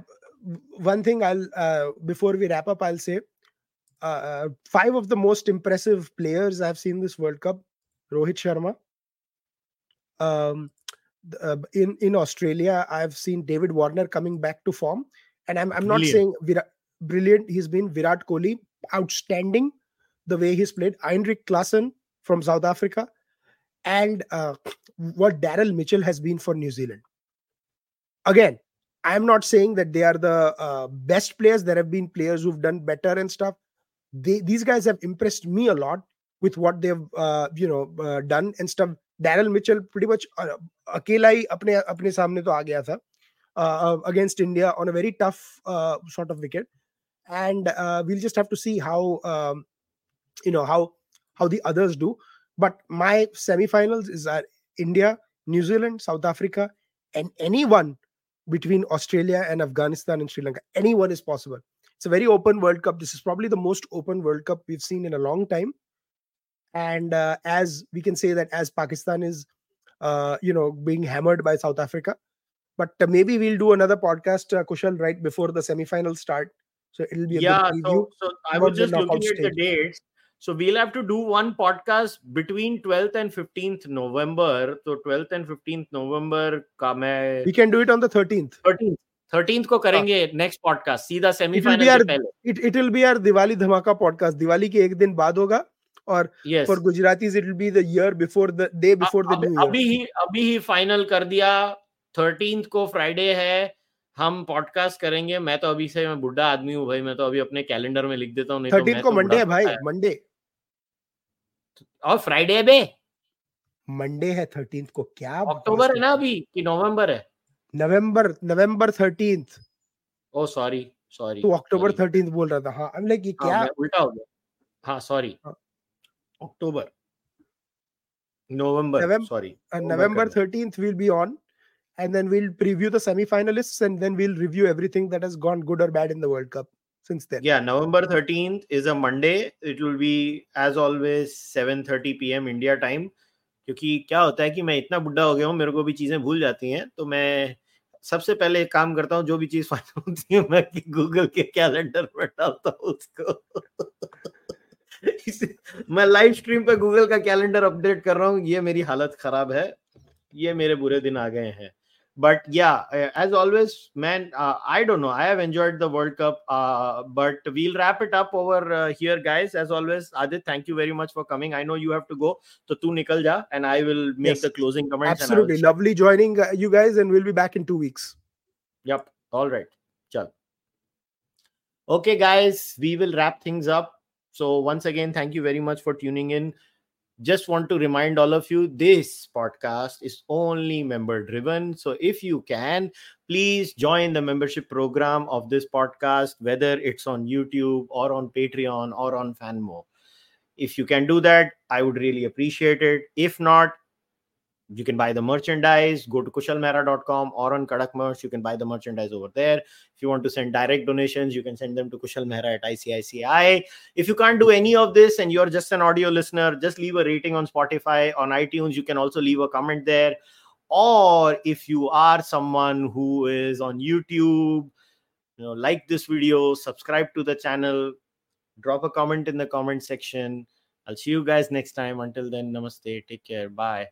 one thing I'll uh, before we wrap up, I'll say uh, uh, five of the most impressive players I've seen this World Cup: Rohit Sharma. Um, uh, in in Australia, I've seen David Warner coming back to form, and I'm I'm not saying Virat, brilliant. He's been Virat Kohli outstanding the way he's played. Heinrich Klaasen from South Africa, and uh, what Daryl Mitchell has been for New Zealand. Again, I am not saying that they are the uh, best players. There have been players who've done better and stuff. They, these guys have impressed me a lot with what they've uh, you know uh, done and stuff. Daryl Mitchell pretty much uh, Akelai अपने अपने सामने तो आ गया था uh, against India on a very tough sort of wicket, and we'll just have to see how um, you know how how the others do. But my semifinals is uh, India, New Zealand, South Africa, and anyone between Australia and Afghanistan and Sri Lanka. Anyone is possible. It's a very open World Cup. This is probably the most open World Cup we've seen in a long time. And uh, as we can say that as Pakistan is, uh, you know, being hammered by South Africa, but uh, maybe we'll do another podcast, uh, Kushal, right before the semifinals start. So it'll be a yeah. So, so I was just looking at the dates. So we'll have to do one podcast between 12th and 15th November. So 12th and 15th November का मैं We can do it on the 13th. 13th. 13th को करेंगे next podcast सीधा semifinal से पहले। It it will be our Diwali dhamaka podcast Diwali के एक दिन बाद होगा और for Gujaratis it will be the year before the day before the new अभी ही अभी ही फाइनल कर दिया। 13th को फ्राइडे है। हम पॉडकास्ट करेंगे। मैं तो अभी से मैं बुढ़ा आदमी हूँ भाई। मैं तो अभी अपने कैलेंडर में लिख देता हूँ नहीं तो को मंडे है भाई मंडे और फ्राइडे बे। मंडे है थर्टींथ को क्या अक्टूबर है ना अभी कि नवंबर है? November November thirteenth oh sorry sorry तू अक्टूबर थर्टींथ बोल रहा था हाँ अब लेकिन हाँ, क्या? हाँ, उल्टा हो गया। हाँ सॉरी हाँ। October. November sorry November thirteenth will be on and then we'll preview the semi-finalists and then we'll review everything that has gone good or bad in the world cup. Since then. Yeah, November 13th is a Monday. It will be as always 7:30 p.m. India time. क्योंकि क्या होता है कि मैं इतना बुढ़ा हो गया हूँ मेरे को भी चीज़ें भूल जाती हैं तो मैं सबसे पहले एक काम करता हूँ जो भी चीज़ फाइनल होती है मैं गूगल के कैलेंडर में डालता हूँ उसको मैं लाइव स्ट्रीम पे गूगल का कैलेंडर अपडेट कर रहा हूँ ये मेरी हालत खराब है ये मेरे बुरे दिन आ गए हैं but yeah as always man uh, i don't know. I have enjoyed the world cup uh, but we'll wrap it up over uh, here guys. As always aadit thank you very much for coming. I know you have to go so tu nikal ja and i will make yes. the closing comments absolutely. lovely joining uh, you guys and we'll be back in two weeks. Yep. All right. Chal. okay guys we will wrap things up. So once again thank you very much for tuning in just want to remind all of you this podcast is only member driven. So if you can please join the membership program of this podcast whether it's on youtube or on patreon or on fanmo. If you can do that i would really appreciate it. If not you can buy the merchandise go to kushalmehra.com or on kadak merch you can buy the merchandise over there. If you want to send direct donations you can send them to kushal mehra at icici if you can't do any of this and you're just an audio listener just leave a rating on spotify on itunes you can also leave a comment there. Or if you are someone who is on youtube you know like this video subscribe to the channel drop a comment in the comment section. I'll see you guys next time. Until then namaste. Take care. Bye